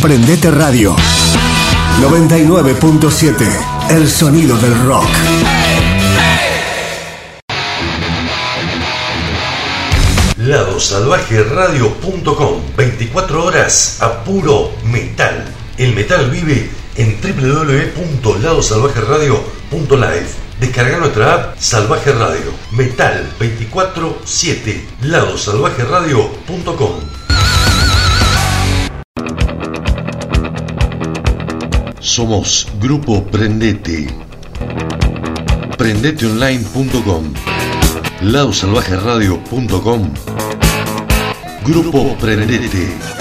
Prendete Radio 99.7. El sonido del rock.
ladosalvajeradio.com 24 horas a puro metal. El metal vive en www.ladosalvajeradio.live. Descarga nuestra app Salvaje Radio. Metal 24-7. ladosalvajeradio.com Somos Grupo Prendete. Prendeteonline.com ladosalvajeradio.com Grupo Prendete.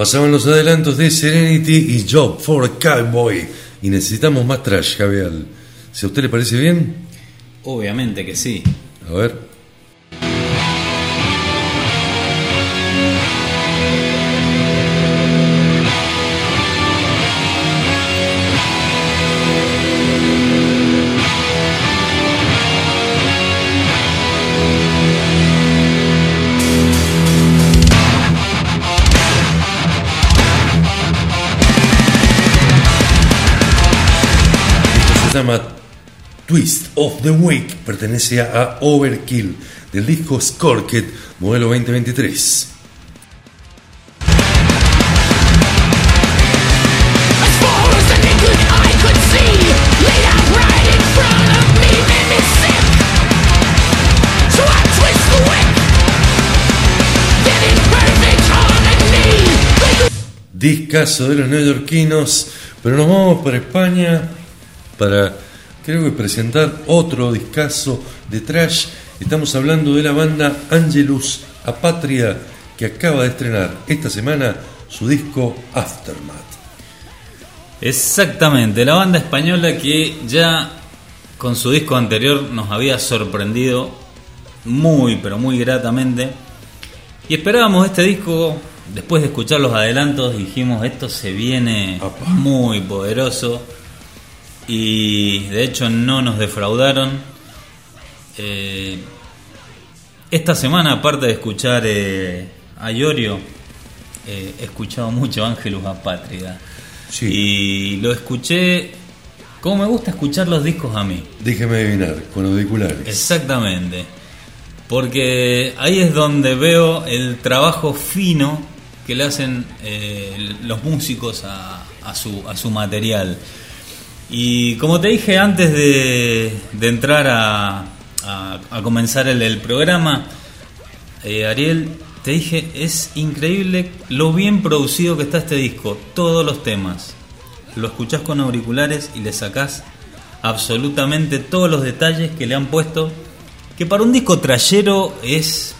Pasaban los adelantos de Serenity y Job for a Cowboy. Y necesitamos más trash, Javier. Si a usted le parece bien,
Obviamente que sí.
a ver. Se llama Twist of the Week. Pertenece a Overkill del disco Scorked modelo 2023.
As far as the naked eye could see, laid out right in front of me, made me sick. So I twist the wick, then in perfect harmony,
Discazo de los neoyorquinos. Pero nos vamos para España para, creo que presentar otro discazo de trash. Estamos hablando de la banda Angelus Apatria que acaba de estrenar esta semana su disco Aftermath.
Exactamente, la banda española que ya con su disco anterior nos había sorprendido muy, pero muy gratamente. Y esperábamos este disco, después de escuchar los adelantos, dijimos, esto se viene muy poderoso. Y de hecho no nos defraudaron. Eh, esta semana, aparte de escuchar eh, a Iorio, eh, he escuchado mucho Ángelus Apátrida. Y lo escuché como me gusta escuchar los discos a mí.
Déjeme adivinar, con auriculares.
Exactamente. Porque ahí es donde veo el trabajo fino que le hacen eh, los músicos a, a su, a su material. Y como te dije antes de, de entrar a, a- a comenzar el, el programa, eh, Ariel, te dije, es increíble lo bien producido que está este disco, todos los temas. Lo escuchás con auriculares y le sacás absolutamente todos los detalles que le han puesto, que para un disco trayero es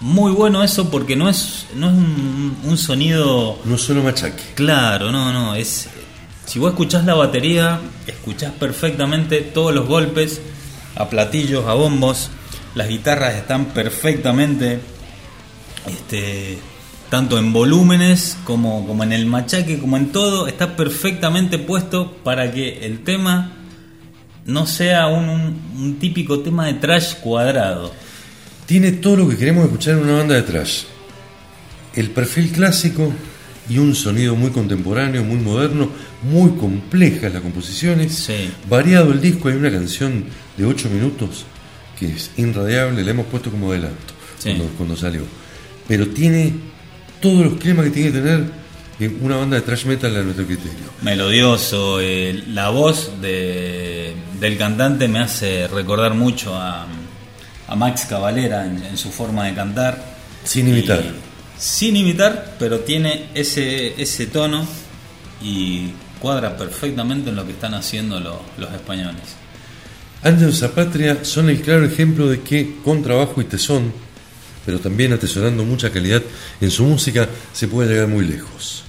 muy bueno eso porque no es, no es un, un sonido...
No solo machaque.
Claro, no, no, es... Si vos escuchás la batería, escuchás perfectamente todos los golpes, a platillos, a bombos, las guitarras están perfectamente, este, tanto en volúmenes como, como en el machaque, como en todo, está perfectamente puesto para que el tema no sea un, un- un típico tema de trash cuadrado.
Tiene todo lo que queremos escuchar en una banda de trash. El perfil clásico y un sonido muy contemporáneo, muy moderno, muy complejas las composiciones. Variado el disco, hay una canción de 8 minutos que es irradiable, la hemos puesto como adelanto
Sí.
cuando, cuando salió. Pero tiene todos los climas que tiene que tener en una banda de trash metal a nuestro criterio.
melodioso. eh, la voz de, del cantante me hace recordar mucho a, a Max Cavalera en, en su forma de cantar.
Sin imitar.
Y- sin imitar, pero tiene ese, ese tono y cuadra perfectamente en lo que están haciendo lo- los españoles.
Ángeles Patria son el claro ejemplo de que con trabajo y tesón, pero también atesorando mucha calidad en su música, se puede llegar muy lejos.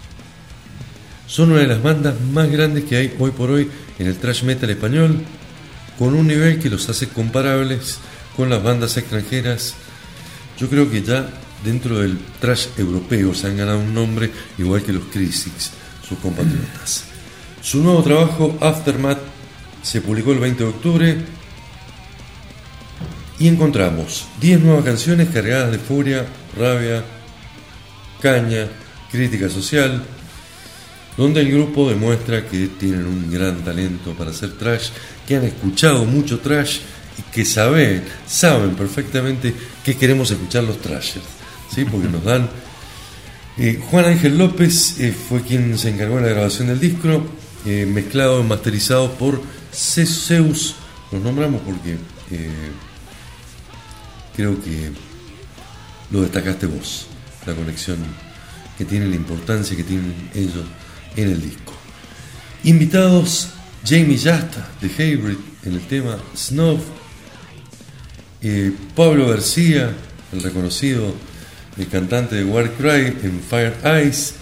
Son una de las bandas más grandes que hay hoy por hoy en el thrash metal español, con un nivel que los hace comparables con las bandas extranjeras. Yo creo que ya dentro del trash europeo se han ganado un nombre igual que los Critics, sus compatriotas. Su nuevo trabajo, Aftermath, se publicó el 20 de octubre y encontramos 10 nuevas canciones cargadas de furia, rabia, caña, crítica social, donde el grupo demuestra que tienen un gran talento para hacer trash, que han escuchado mucho trash y que saben, saben perfectamente que queremos escuchar los trashers, ¿sí? porque nos dan... Eh, Juan Ángel López eh, fue quien se encargó de la grabación del disco, eh, mezclado y masterizado por Zeus. Los nombramos porque creo que lo destacaste vos, la conexión que tiene, la importancia que tienen ellos en el disco. Invitados Jamie Yasta de Hybrid en el tema Snow, Pablo García, el reconocido el cantante de Warcry en Fire Eyes,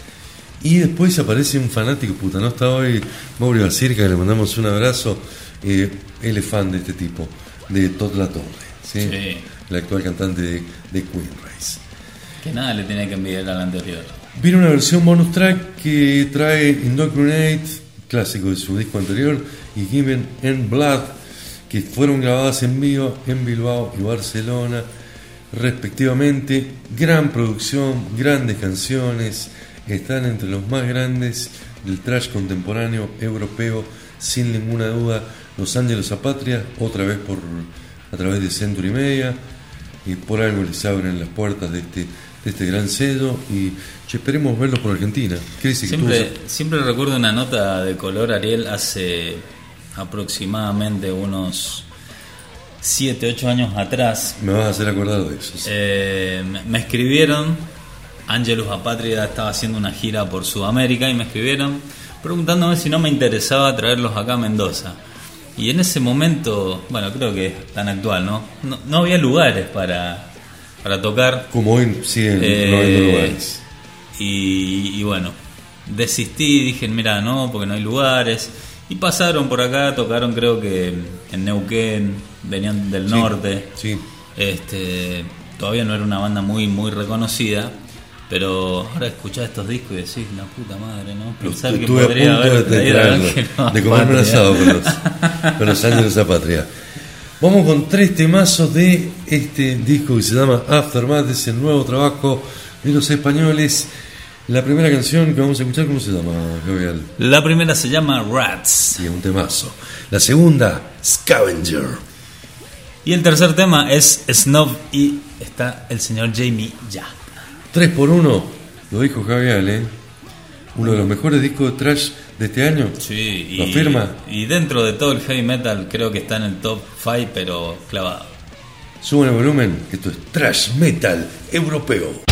y después aparece un fanático, puta, no está hoy Mauro Basirca, que le mandamos un abrazo, eh, él es fan de este tipo, de Todd La Torre, ¿sí?
Sí.
el actual cantante de, de Queen Race.
Que nada le tiene que envidiar al anterior.
Viene una versión bonus track que trae Indoctrinate, clásico de su disco anterior, y Given in Blood, que fueron grabadas en vivo en Bilbao y Barcelona, respectivamente. Gran producción, grandes canciones, están entre los más grandes del trash contemporáneo europeo, sin ninguna duda. Los Ángeles a Patria, otra vez por a través de Century Media, y por algo les abren las puertas de este, de este gran sello y che, esperemos verlos por Argentina. ¿Qué dice que
Siempre,
tú-
siempre recuerdo una nota de color Ariel hace aproximadamente unos 7, 8 años atrás.
Me vas a hacer acordar de eso.
Eh, me- escribieron, Angelus Apátrida estaba haciendo una gira por Sudamérica y me escribieron preguntándome si no me interesaba traerlos acá a Mendoza. Y en ese momento, bueno, creo que es tan actual, ¿no? No, no había lugares para, para tocar.
Como hoy siguen
Eh,
no habiendo lugares.
Y, y bueno, desistí, dije, mira, no, porque no hay lugares. Y pasaron por acá, tocaron creo que en Neuquén, venían del
Sí,
norte.
sí.
Este, todavía no era una banda muy muy reconocida, pero ahora escuchás estos discos y decís, la puta madre, ¿no? Pensar que
Estuve a
podría
punto
haber
de,
a
traerlo,
a
de comerme un asado con los, con los Ángeles a Patria. Vamos con tres temazos de este disco que se llama Aftermath, es el nuevo trabajo de los españoles. La primera canción que vamos a escuchar, ¿cómo se llama, Gabriel?
La primera se llama Rats.
Sí, es un temazo. La segunda, Scavenger.
Y el tercer tema es Snob y está el señor Jamie Ya.
3 por 1 lo dijo Javier, ¿eh? Uno de los mejores discos de trash de este año.
Sí, y,
¿Lo afirma?
y dentro de todo el heavy metal creo que está en el top 5, pero clavado.
Suban el volumen, esto es trash metal europeo.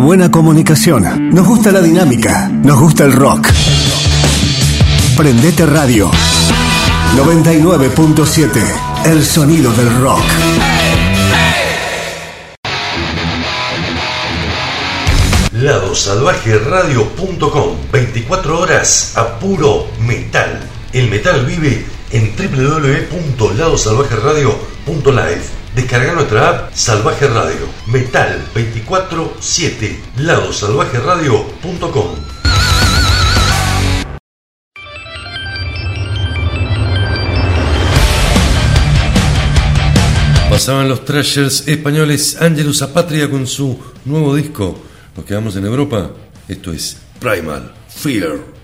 Buena comunicación. Nos gusta la dinámica. Nos gusta el rock. Prendete Radio 99.7. El sonido del rock.
ladosalvajeradio.com 24 horas a puro metal. El metal vive en www.ladosalvajeradio.live. Descarga nuestra app Salvaje Radio. Metal 24-7. ladosalvajeradio.com
Pasaban los trashers españoles Angelus Apatria con su nuevo disco. Nos quedamos en Europa. Esto es Primal Fear.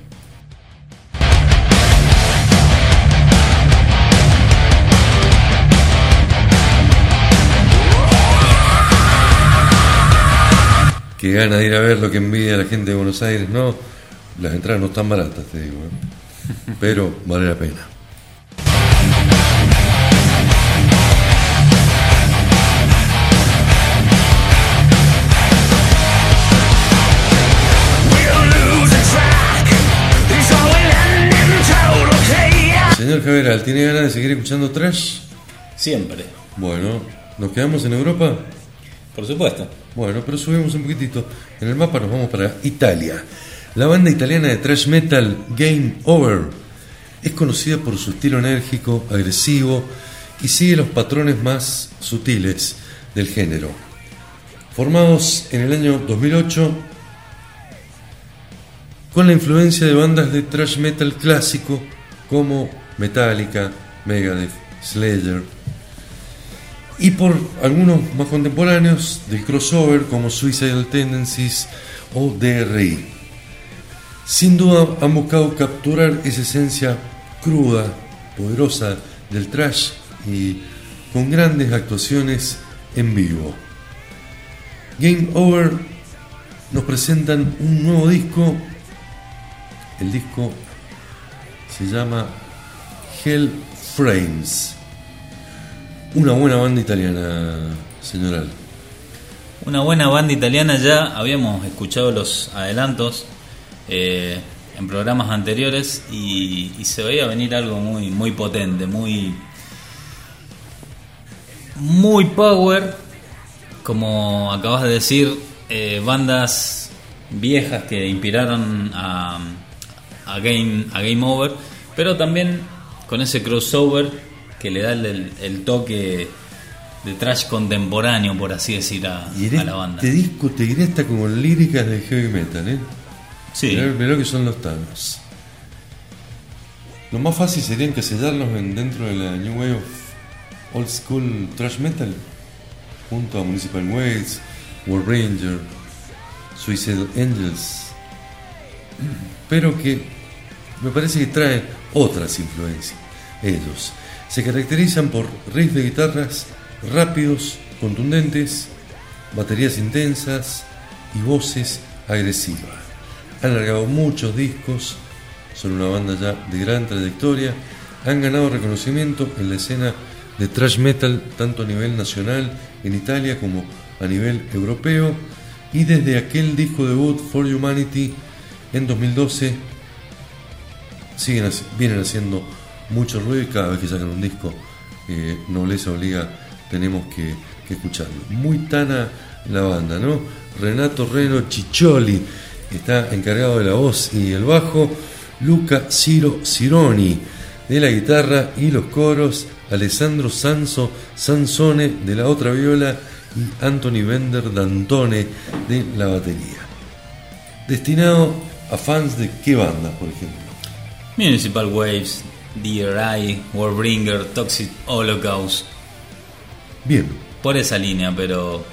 Qué gana de ir a ver lo que envidia la gente de Buenos Aires, ¿no? Las entradas no están baratas, te digo, ¿eh? pero vale la pena. Señor Javeral, ¿tiene ganas de seguir escuchando trash?
Siempre.
Bueno, ¿nos quedamos en Europa?
Por supuesto.
Bueno, pero subimos un poquitito. En el mapa nos vamos para Italia. La banda italiana de thrash metal Game Over es conocida por su estilo enérgico, agresivo y sigue los patrones más sutiles del género. Formados en el año 2008 con la influencia de bandas de thrash metal clásico como Metallica, Megadeth, Slayer y por algunos más contemporáneos del crossover como Suicidal Tendencies o DRI. Sin duda han buscado capturar esa esencia cruda, poderosa del trash y con grandes actuaciones en vivo. Game Over nos presentan un nuevo disco. El disco se llama Hell Frames. Una buena banda italiana, señor Al.
Una buena banda italiana ya habíamos escuchado los adelantos eh, en programas anteriores y, se veía venir algo muy muy potente, muy muy power, como acabas de decir, eh, bandas viejas que inspiraron a Game a Game Over, pero también con ese crossover que le da el, toque de trash contemporáneo, por así decir, a,
Y en
a la banda.
este disco te diré hasta como líricas de heavy metal, ¿eh?
Sí.
Mirá, mirá que son los Thanos. Lo más fácil sería encasillarlos en, dentro de la New Wave of Old School Thrash Metal, junto a Municipal Waste, Warbringer, Suicidal Angels, pero que me parece que traen otras influencias. Ellos se caracterizan por riffs de guitarras rápidos, contundentes, baterías intensas y voces agresivas. Han largado muchos discos, son una banda ya de gran trayectoria, han ganado reconocimiento en la escena de thrash metal tanto a nivel nacional en Italia como a nivel europeo y desde aquel disco debut For Humanity en 2012 siguen, vienen haciendo mucho ruido y cada vez que sacan un disco eh, Nobleza Obliga tenemos que, escucharlo. Muy tana la banda, ¿no? Renato Reno Ciccioli está encargado de la voz y el bajo, Luca Ciro Cironi de la guitarra y los coros, Alessandro Sanso Sansone de la otra viola y Anthony Bender Dantone de la batería. Destinado a fans de qué bandas, por ejemplo.
Municipal Waves, DRI, Warbringer, Toxic Holocaust.
Bien.
Por esa línea, pero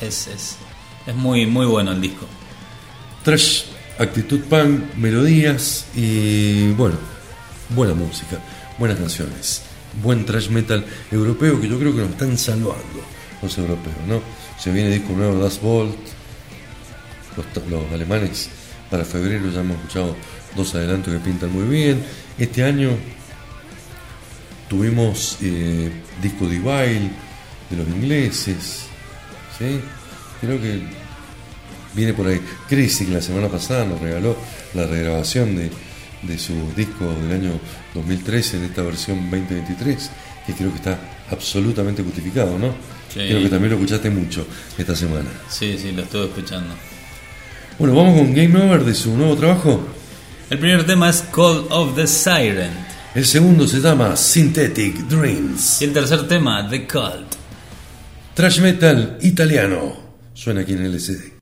es, es, es muy, muy bueno el disco.
Trash, actitud punk, melodías y bueno, buena música, buenas canciones, buen trash metal europeo que yo creo que nos están salvando los europeos, ¿no? Se viene disco nuevo Das Bolt, los alemanes para febrero ya hemos escuchado dos adelantos que pintan muy bien. Este año tuvimos eh, disco Divile de los ingleses, ¿sí? Creo que viene por ahí. Crisis, que la semana pasada nos regaló la regrabación de, de su disco del año 2013 en esta versión 2023, que creo que está absolutamente justificado, ¿no?
Sí.
Creo que también lo escuchaste mucho esta semana.
Sí, sí, lo estuve escuchando.
Bueno, vamos con Game Over de su nuevo trabajo.
El primer tema es Call of the Siren.
El segundo se llama Synthetic Dreams.
Y el tercer tema, The Cult.
Trash metal italiano. Suena aquí en LCD.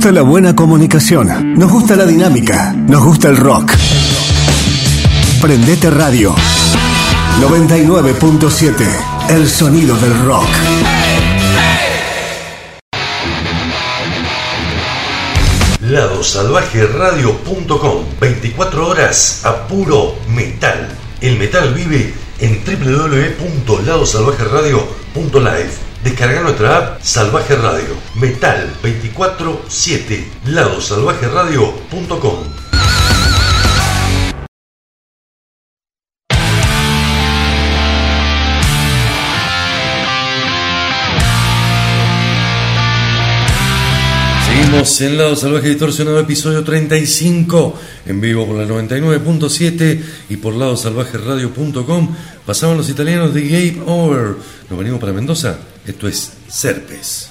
Gusta la buena comunicación. Nos gusta la dinámica. Nos gusta el rock. Prendete Radio 99.7. El sonido del rock.
ladosalvajeradio.com 24 horas a puro metal. El metal vive en www.ladosalvajeradio.live. Descarga nuestra app Salvaje Radio. Metal 24-7. ladosalvajeradio.com
En Lado Salvaje Distorsionado, episodio 35, en vivo por la 99.7 y por ladosalvajeradio.com. Pasaban los italianos de Game Over. Nos venimos para Mendoza. Esto es Serpes.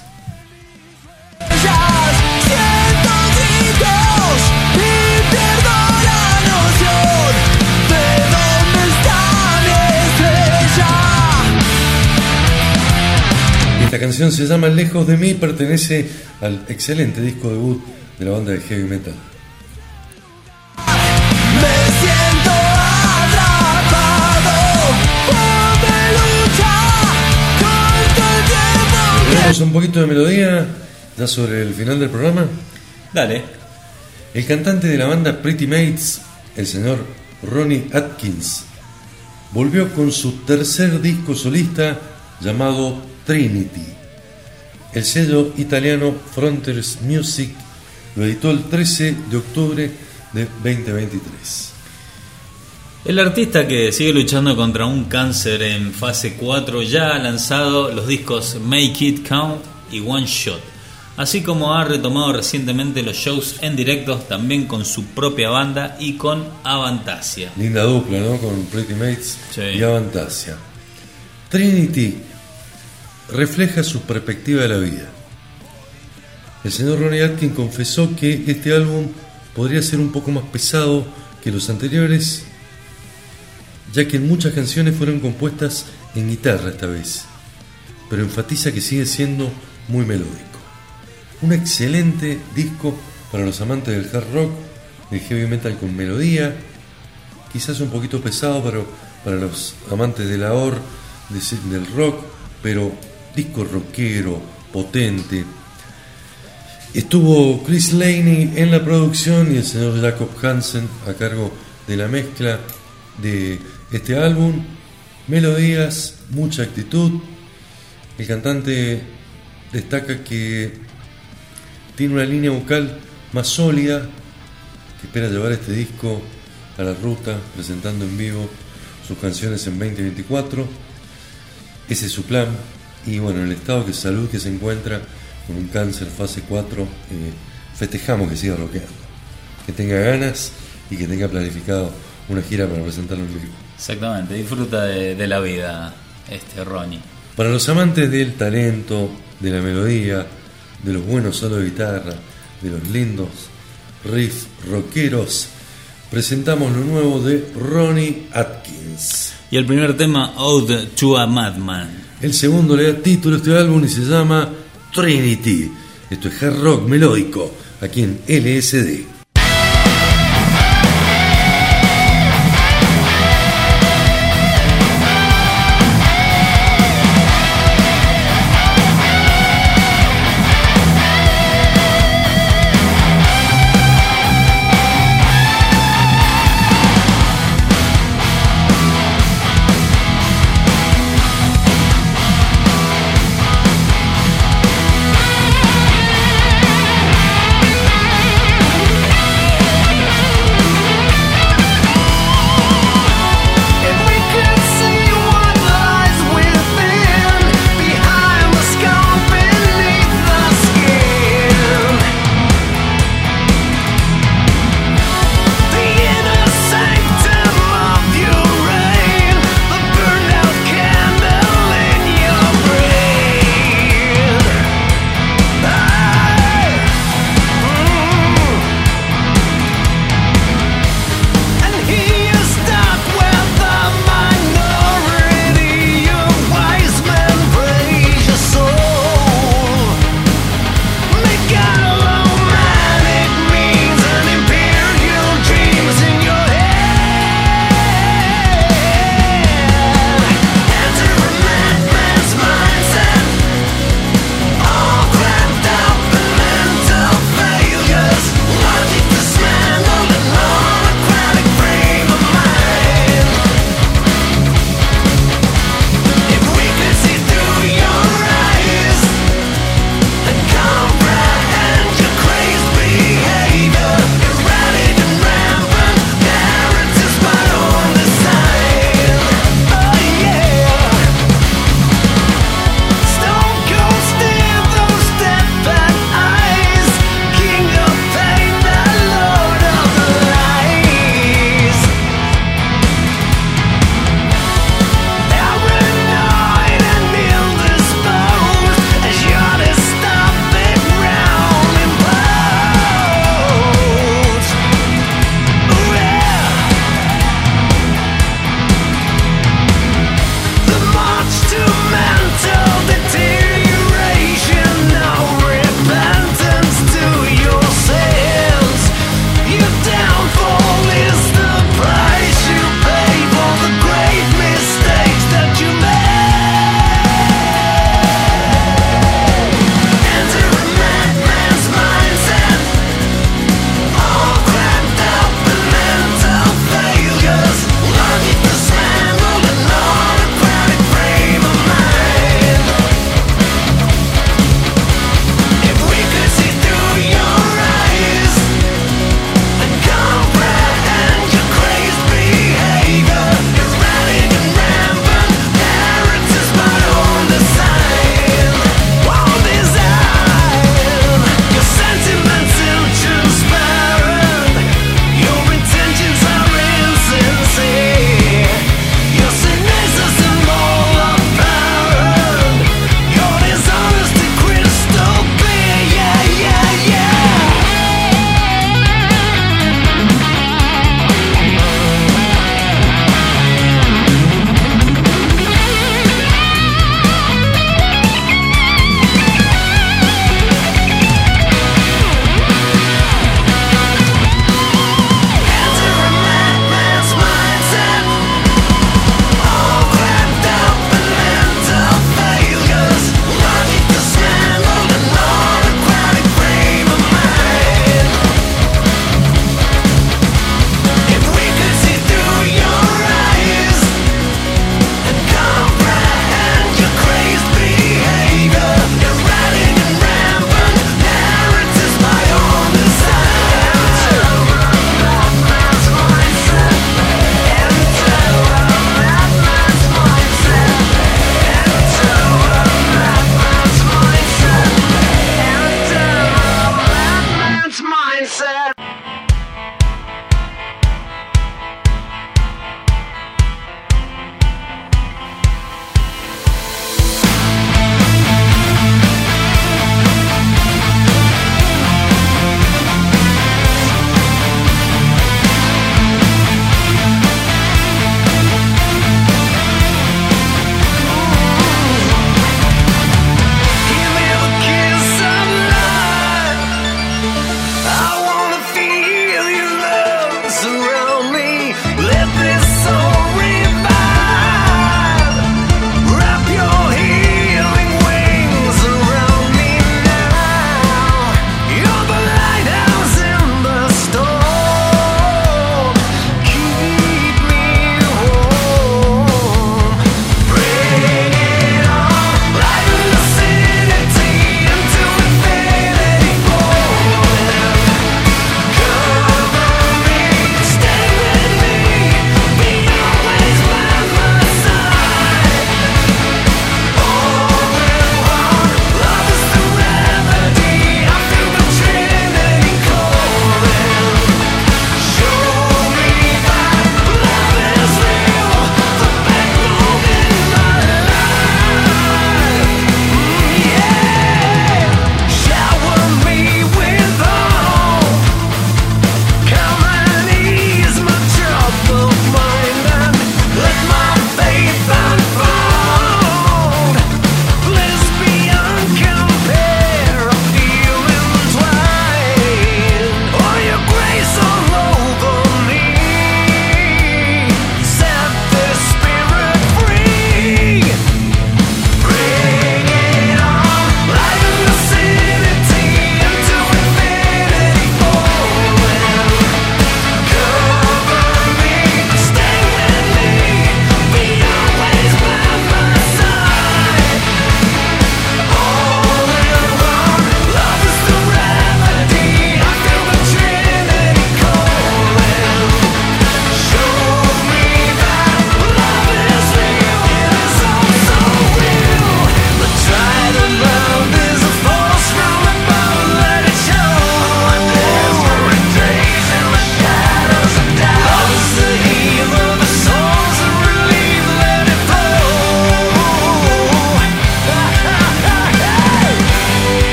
Esta canción se llama Lejos de mí, pertenece al excelente disco debut de la banda de heavy metal.
Me siento atrapado por mi lucha contra el tiempo.
Tenemos un poquito de melodía ya sobre el final del programa.
Dale.
El cantante de la banda Pretty Mates, el señor Ronnie Atkins, volvió con su tercer disco solista llamado Trinity. El sello italiano Frontiers Music lo editó el 13 de octubre de 2023.
El artista que sigue luchando contra un cáncer en fase 4 ya ha lanzado los discos Make It Count y One Shot, así como ha retomado recientemente los shows en directo también con su propia banda y con Avantasia.
Linda dupla, ¿no? Con Pretty Mates
Sí.
y Avantasia. Trinity refleja su perspectiva de la vida. El señor Ronnie Atkins confesó que este álbum podría ser un poco más pesado que los anteriores, ya que muchas canciones fueron compuestas en guitarra esta vez, pero enfatiza que sigue siendo muy melódico. Un excelente disco para los amantes del hard rock, del heavy metal con melodía, quizás un poquito pesado pero para los amantes de la or, de- del rock, pero disco rockero, potente. Estuvo Chris Laney en la producción y el señor Jacob Hansen a cargo de la mezcla de este álbum. Melodías, mucha actitud. El cantante destaca que tiene una línea vocal más sólida, que espera llevar este disco a la ruta, presentando en vivo sus canciones en 2024. Ese es su plan. Y bueno, en el estado de salud que se encuentra con un cáncer fase 4, eh, festejamos que siga rockeando. Que tenga ganas y que tenga planificado una gira para presentarlo en vivo.
Exactamente, disfruta de, de la vida este Ronnie.
Para los amantes del talento, de la melodía, de los buenos solos de guitarra, de los lindos riffs rockeros, presentamos lo nuevo de Ronnie Atkins.
Y el primer tema, Ode to a Madman.
El segundo le da título a este álbum y se llama Trinity. Esto es hard rock melódico, aquí en LSD.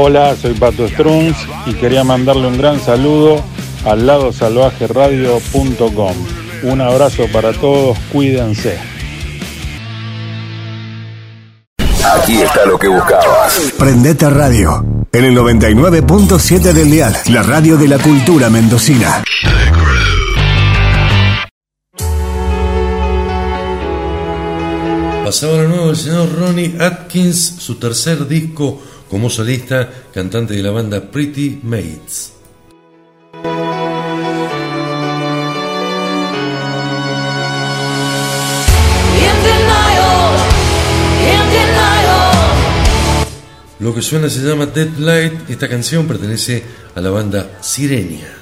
Hola, soy Pato Strunz y quería mandarle un gran saludo al lado radio.com. Un abrazo para todos, cuídense.
Aquí está lo que buscabas. Prendete Radio. En el 99.7 del Dial, la radio de la cultura mendocina.
Pasaba de nuevo el señor Ronnie Atkins, su tercer disco como solista, cantante de la banda Pretty Mates. Lo que suena se llama Dead Light. Esta canción pertenece a la banda Sirenia.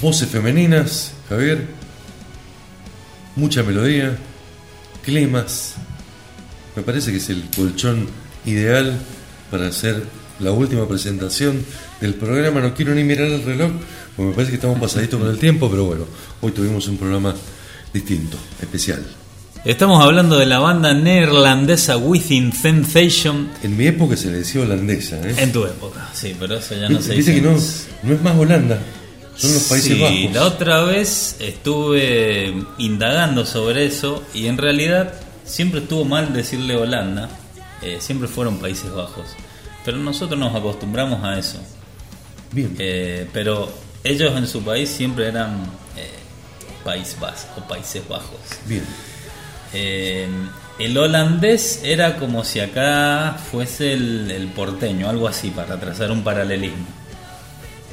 Voces femeninas, Javier. Mucha melodía. Climas. Me parece que es el colchón ideal para hacer la última presentación del programa. No quiero ni mirar el reloj, porque me parece que estamos pasaditos con el tiempo, pero bueno, hoy tuvimos un programa distinto, especial.
Estamos hablando de la banda neerlandesa Within Sensation.
En mi época se le decía holandesa, ¿eh?
En tu época, sí, pero eso ya no se
Dice
dice.
que no, no es más Holanda, son los Países
sí,
Bajos.
la otra vez estuve indagando sobre eso y en realidad siempre estuvo mal decirle Holanda, eh, siempre fueron Países Bajos, pero nosotros nos acostumbramos a eso.
Bien.
Eh, pero ellos en su país siempre eran eh, País Vasco o Países Bajos.
Bien.
Eh, el holandés era como si acá fuese el, el porteño, algo así, para trazar un paralelismo.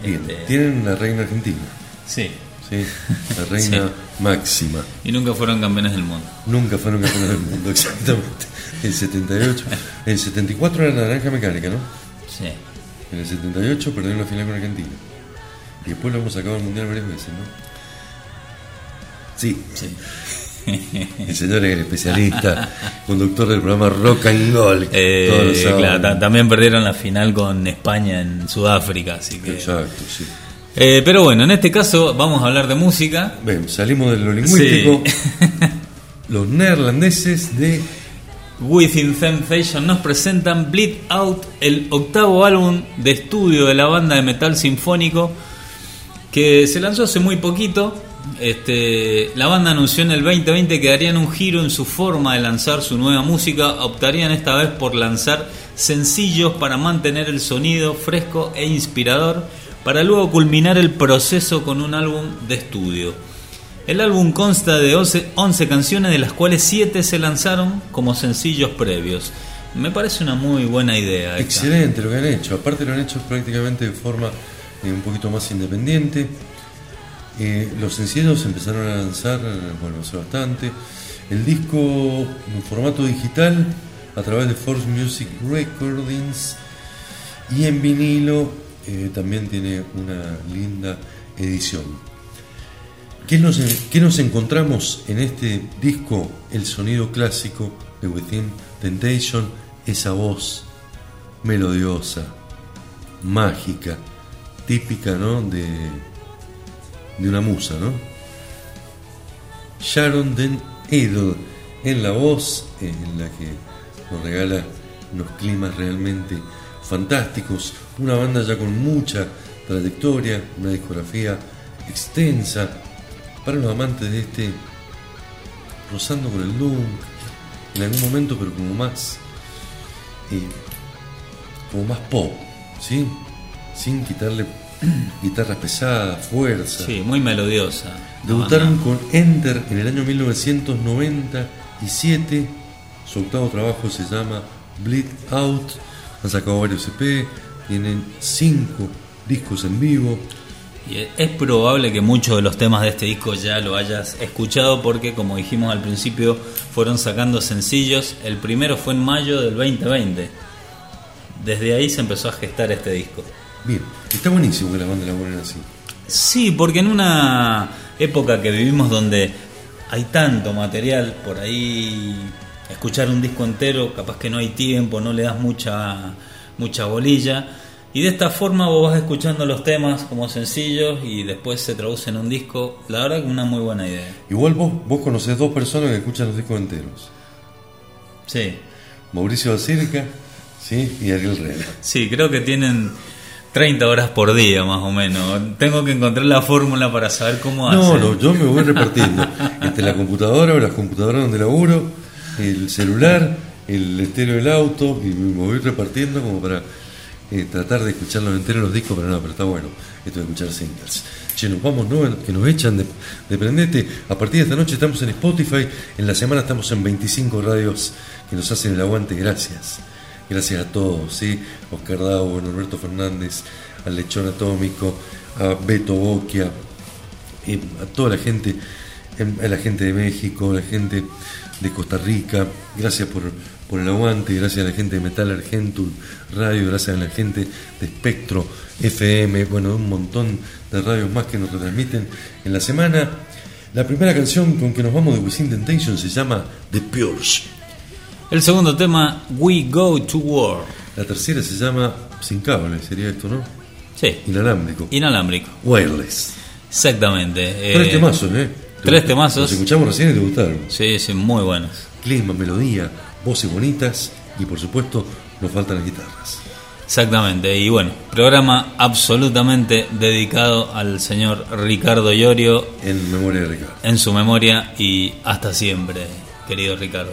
Bien.
Este,
Tienen una reina argentina.
Sí.
Sí, la reina
Sí.
máxima.
Y nunca fueron campeones del mundo.
Nunca fueron campeones del mundo, exactamente. El 78. El 74 era naranja mecánica, ¿no?
Sí.
En el 78 perdieron la final con Argentina. Y después lo hemos sacado al mundial varias veces, ¿no? Sí. El señor es el especialista, conductor del programa Rock and Gold.
Eh, claro, ta- también perdieron la final con España en Sudáfrica, así que.
Exacto, sí.
Eh, pero bueno, en este caso vamos a hablar de música.
Salimos de lo lingüístico. Los neerlandeses de
Within Sensation nos presentan Bleed Out, el octavo álbum de estudio de la banda de metal sinfónico que se lanzó hace muy poquito. Este, la banda anunció en el 2020 que darían un giro en su forma de lanzar su nueva música. Optarían esta vez por lanzar sencillos para mantener el sonido fresco e inspirador, para luego culminar el proceso con un álbum de estudio. El álbum consta de 11, 11 canciones, de las cuales 7 se lanzaron como sencillos previos. Me parece una muy buena idea.
Excelente lo que han hecho. Aparte lo han hecho prácticamente de forma eh, un poquito más independiente. Eh, los sencillos se empezaron a lanzar, eh, bueno, hace bastante. El disco en formato digital a través de Force Music Recordings y en vinilo eh, también tiene una linda edición. ¿Qué nos, qué nos encontramos en este disco? El sonido clásico de Within Temptation, esa voz melodiosa, mágica, típica ¿no? de, de una musa, ¿no? Sharon Den Edel en la voz, en la que nos regala unos climas realmente fantásticos, una banda ya con mucha trayectoria, una discografía extensa, para los amantes de este, rozando con el Doom, en algún momento, pero como más, eh, como más pop, ¿sí? Sin quitarle guitarras pesadas, fuerza.
Sí, muy melodiosa.
Debutaron con Enter en el año 1997. Su octavo trabajo se llama Bleed Out. Han sacado varios EP. Tienen cinco discos en vivo.
Y es probable que muchos de los temas de este disco ya lo hayas escuchado porque, como dijimos al principio, fueron sacando sencillos. El primero fue en mayo del 2020. Desde ahí se empezó a gestar este disco.
Bien, está buenísimo que la banda la ponen así.
Sí, porque en una época que vivimos donde hay tanto material por ahí escuchar un disco entero, capaz que no hay tiempo, no le das mucha, mucha bolilla. Y de esta forma vos vas escuchando los temas como sencillos y después se traduce en un disco. La verdad que una muy buena idea.
Igual vos, vos conocés dos personas que escuchan los discos enteros.
Sí.
Mauricio Basílica, sí, y Ariel Rena.
Sí, creo que tienen 30 horas por día más o menos. Tengo que encontrar la fórmula para saber cómo
No, no, yo me voy repartiendo. Entre la computadora o las computadoras donde laburo, el celular, el estéreo del auto, y me voy repartiendo como para eh, tratar de escucharlos enteros los discos, pero no, pero está bueno esto de escuchar singles. Che, nos vamos, ¿no? Que nos echan de, de prendete. A partir de esta noche estamos en Spotify, en la semana estamos en 25 radios que nos hacen el aguante, gracias. Gracias a todos, ¿sí? Oscar Davo, Norberto Fernández, al Lechón Atómico, a Beto Boquia, eh, a toda la gente, em, a la gente de México, a la gente de Costa Rica, gracias por, por el aguante, gracias a la gente de Metal Argentum Radio, gracias a la gente de Espectro FM, bueno, un montón de radios más que nos retransmiten en la semana. La primera canción con que nos vamos de Within Temptation se llama The Purge.
El segundo tema, We Go to War.
La tercera se llama Sin cable, sería esto, ¿no?
Sí.
Inalámbrico.
Inalámbrico.
Wireless.
Exactamente.
Tres
Eh,
temazos, ¿eh?
Tres
Te-
temazos.
Los escuchamos recién y te gustaron.
Sí, sí, muy buenos.
Clima, melodía, voces bonitas y por supuesto nos faltan las guitarras.
Exactamente. Y bueno, programa absolutamente dedicado al señor Ricardo Llorio.
En memoria de Ricardo.
En su memoria y hasta siempre, querido Ricardo.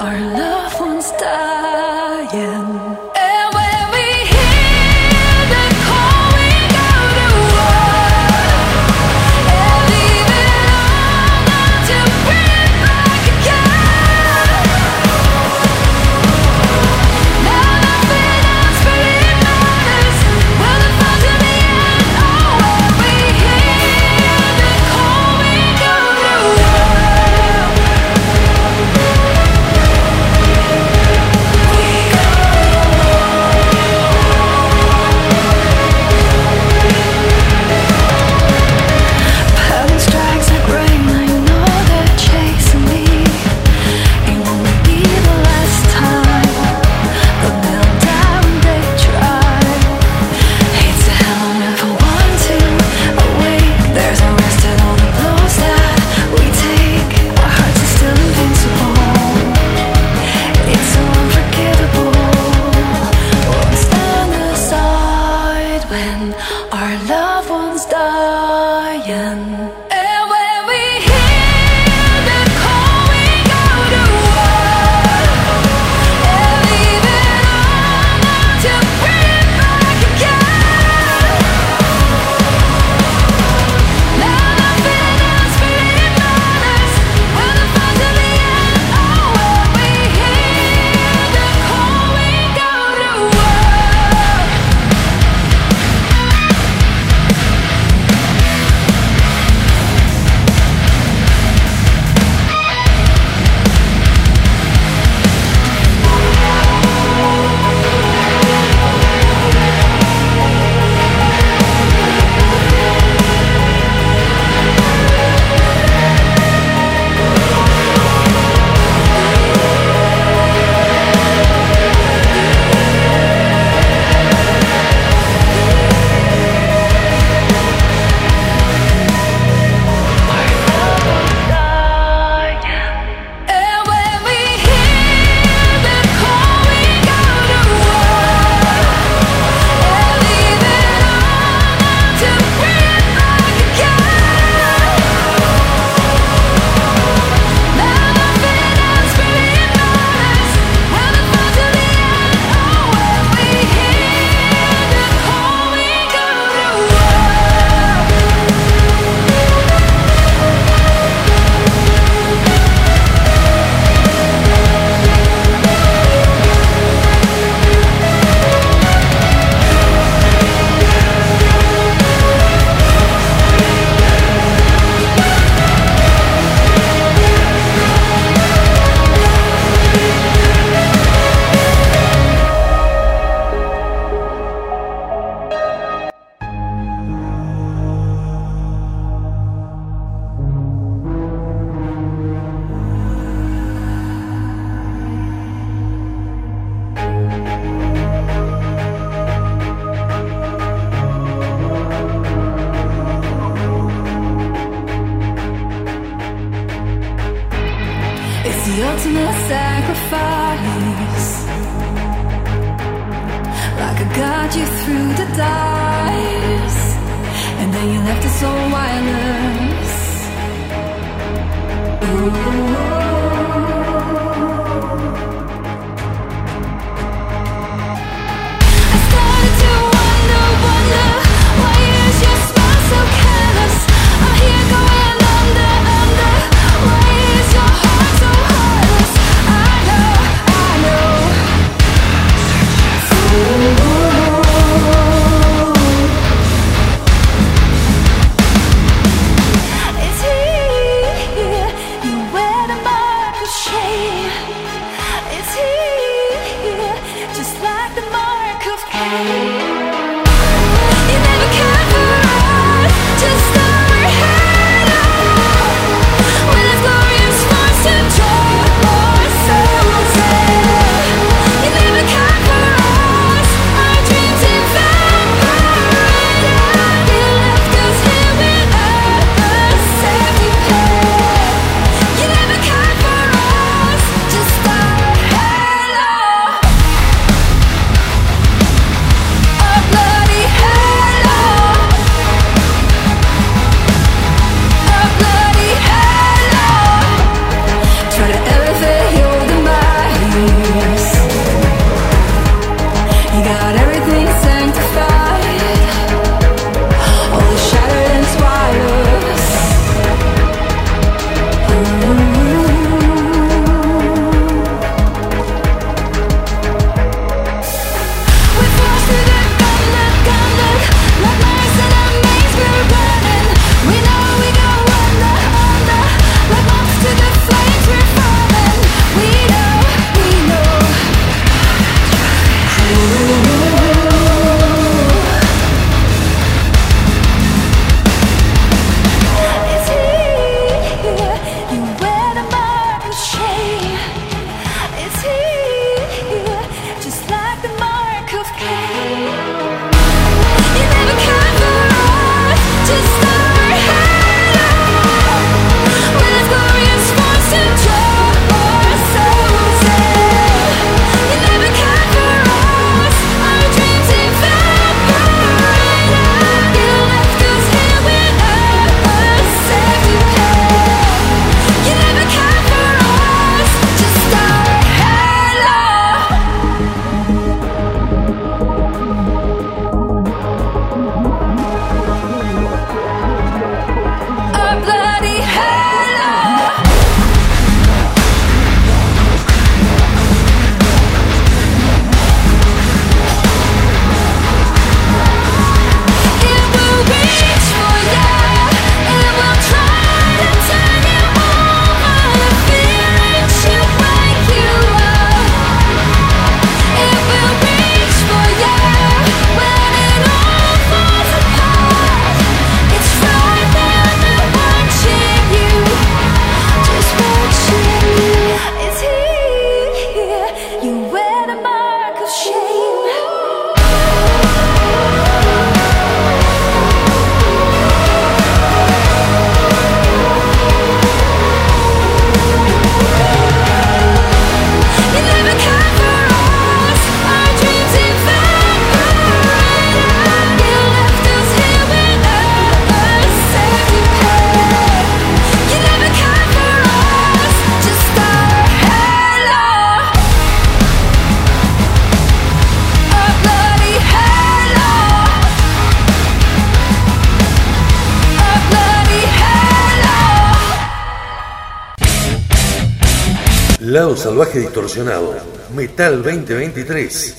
our
love. lenguaje distorsionado. Metal 2023.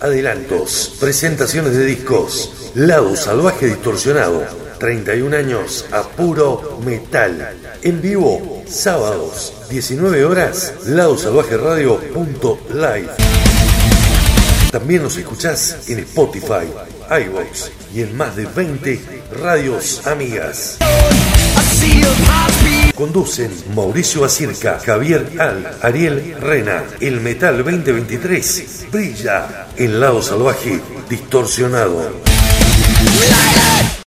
Adelantos, presentaciones de discos. Lado salvaje distorsionado. 31 años a puro metal. En vivo, sábados, 19 horas, lado salvaje radio.live. También nos escuchás en Spotify, iVoox y en más de 20 radios amigas. Conducen Mauricio Acirca, Javier Al, Ariel Rena. El Metal 2023 brilla en lado salvaje, distorsionado.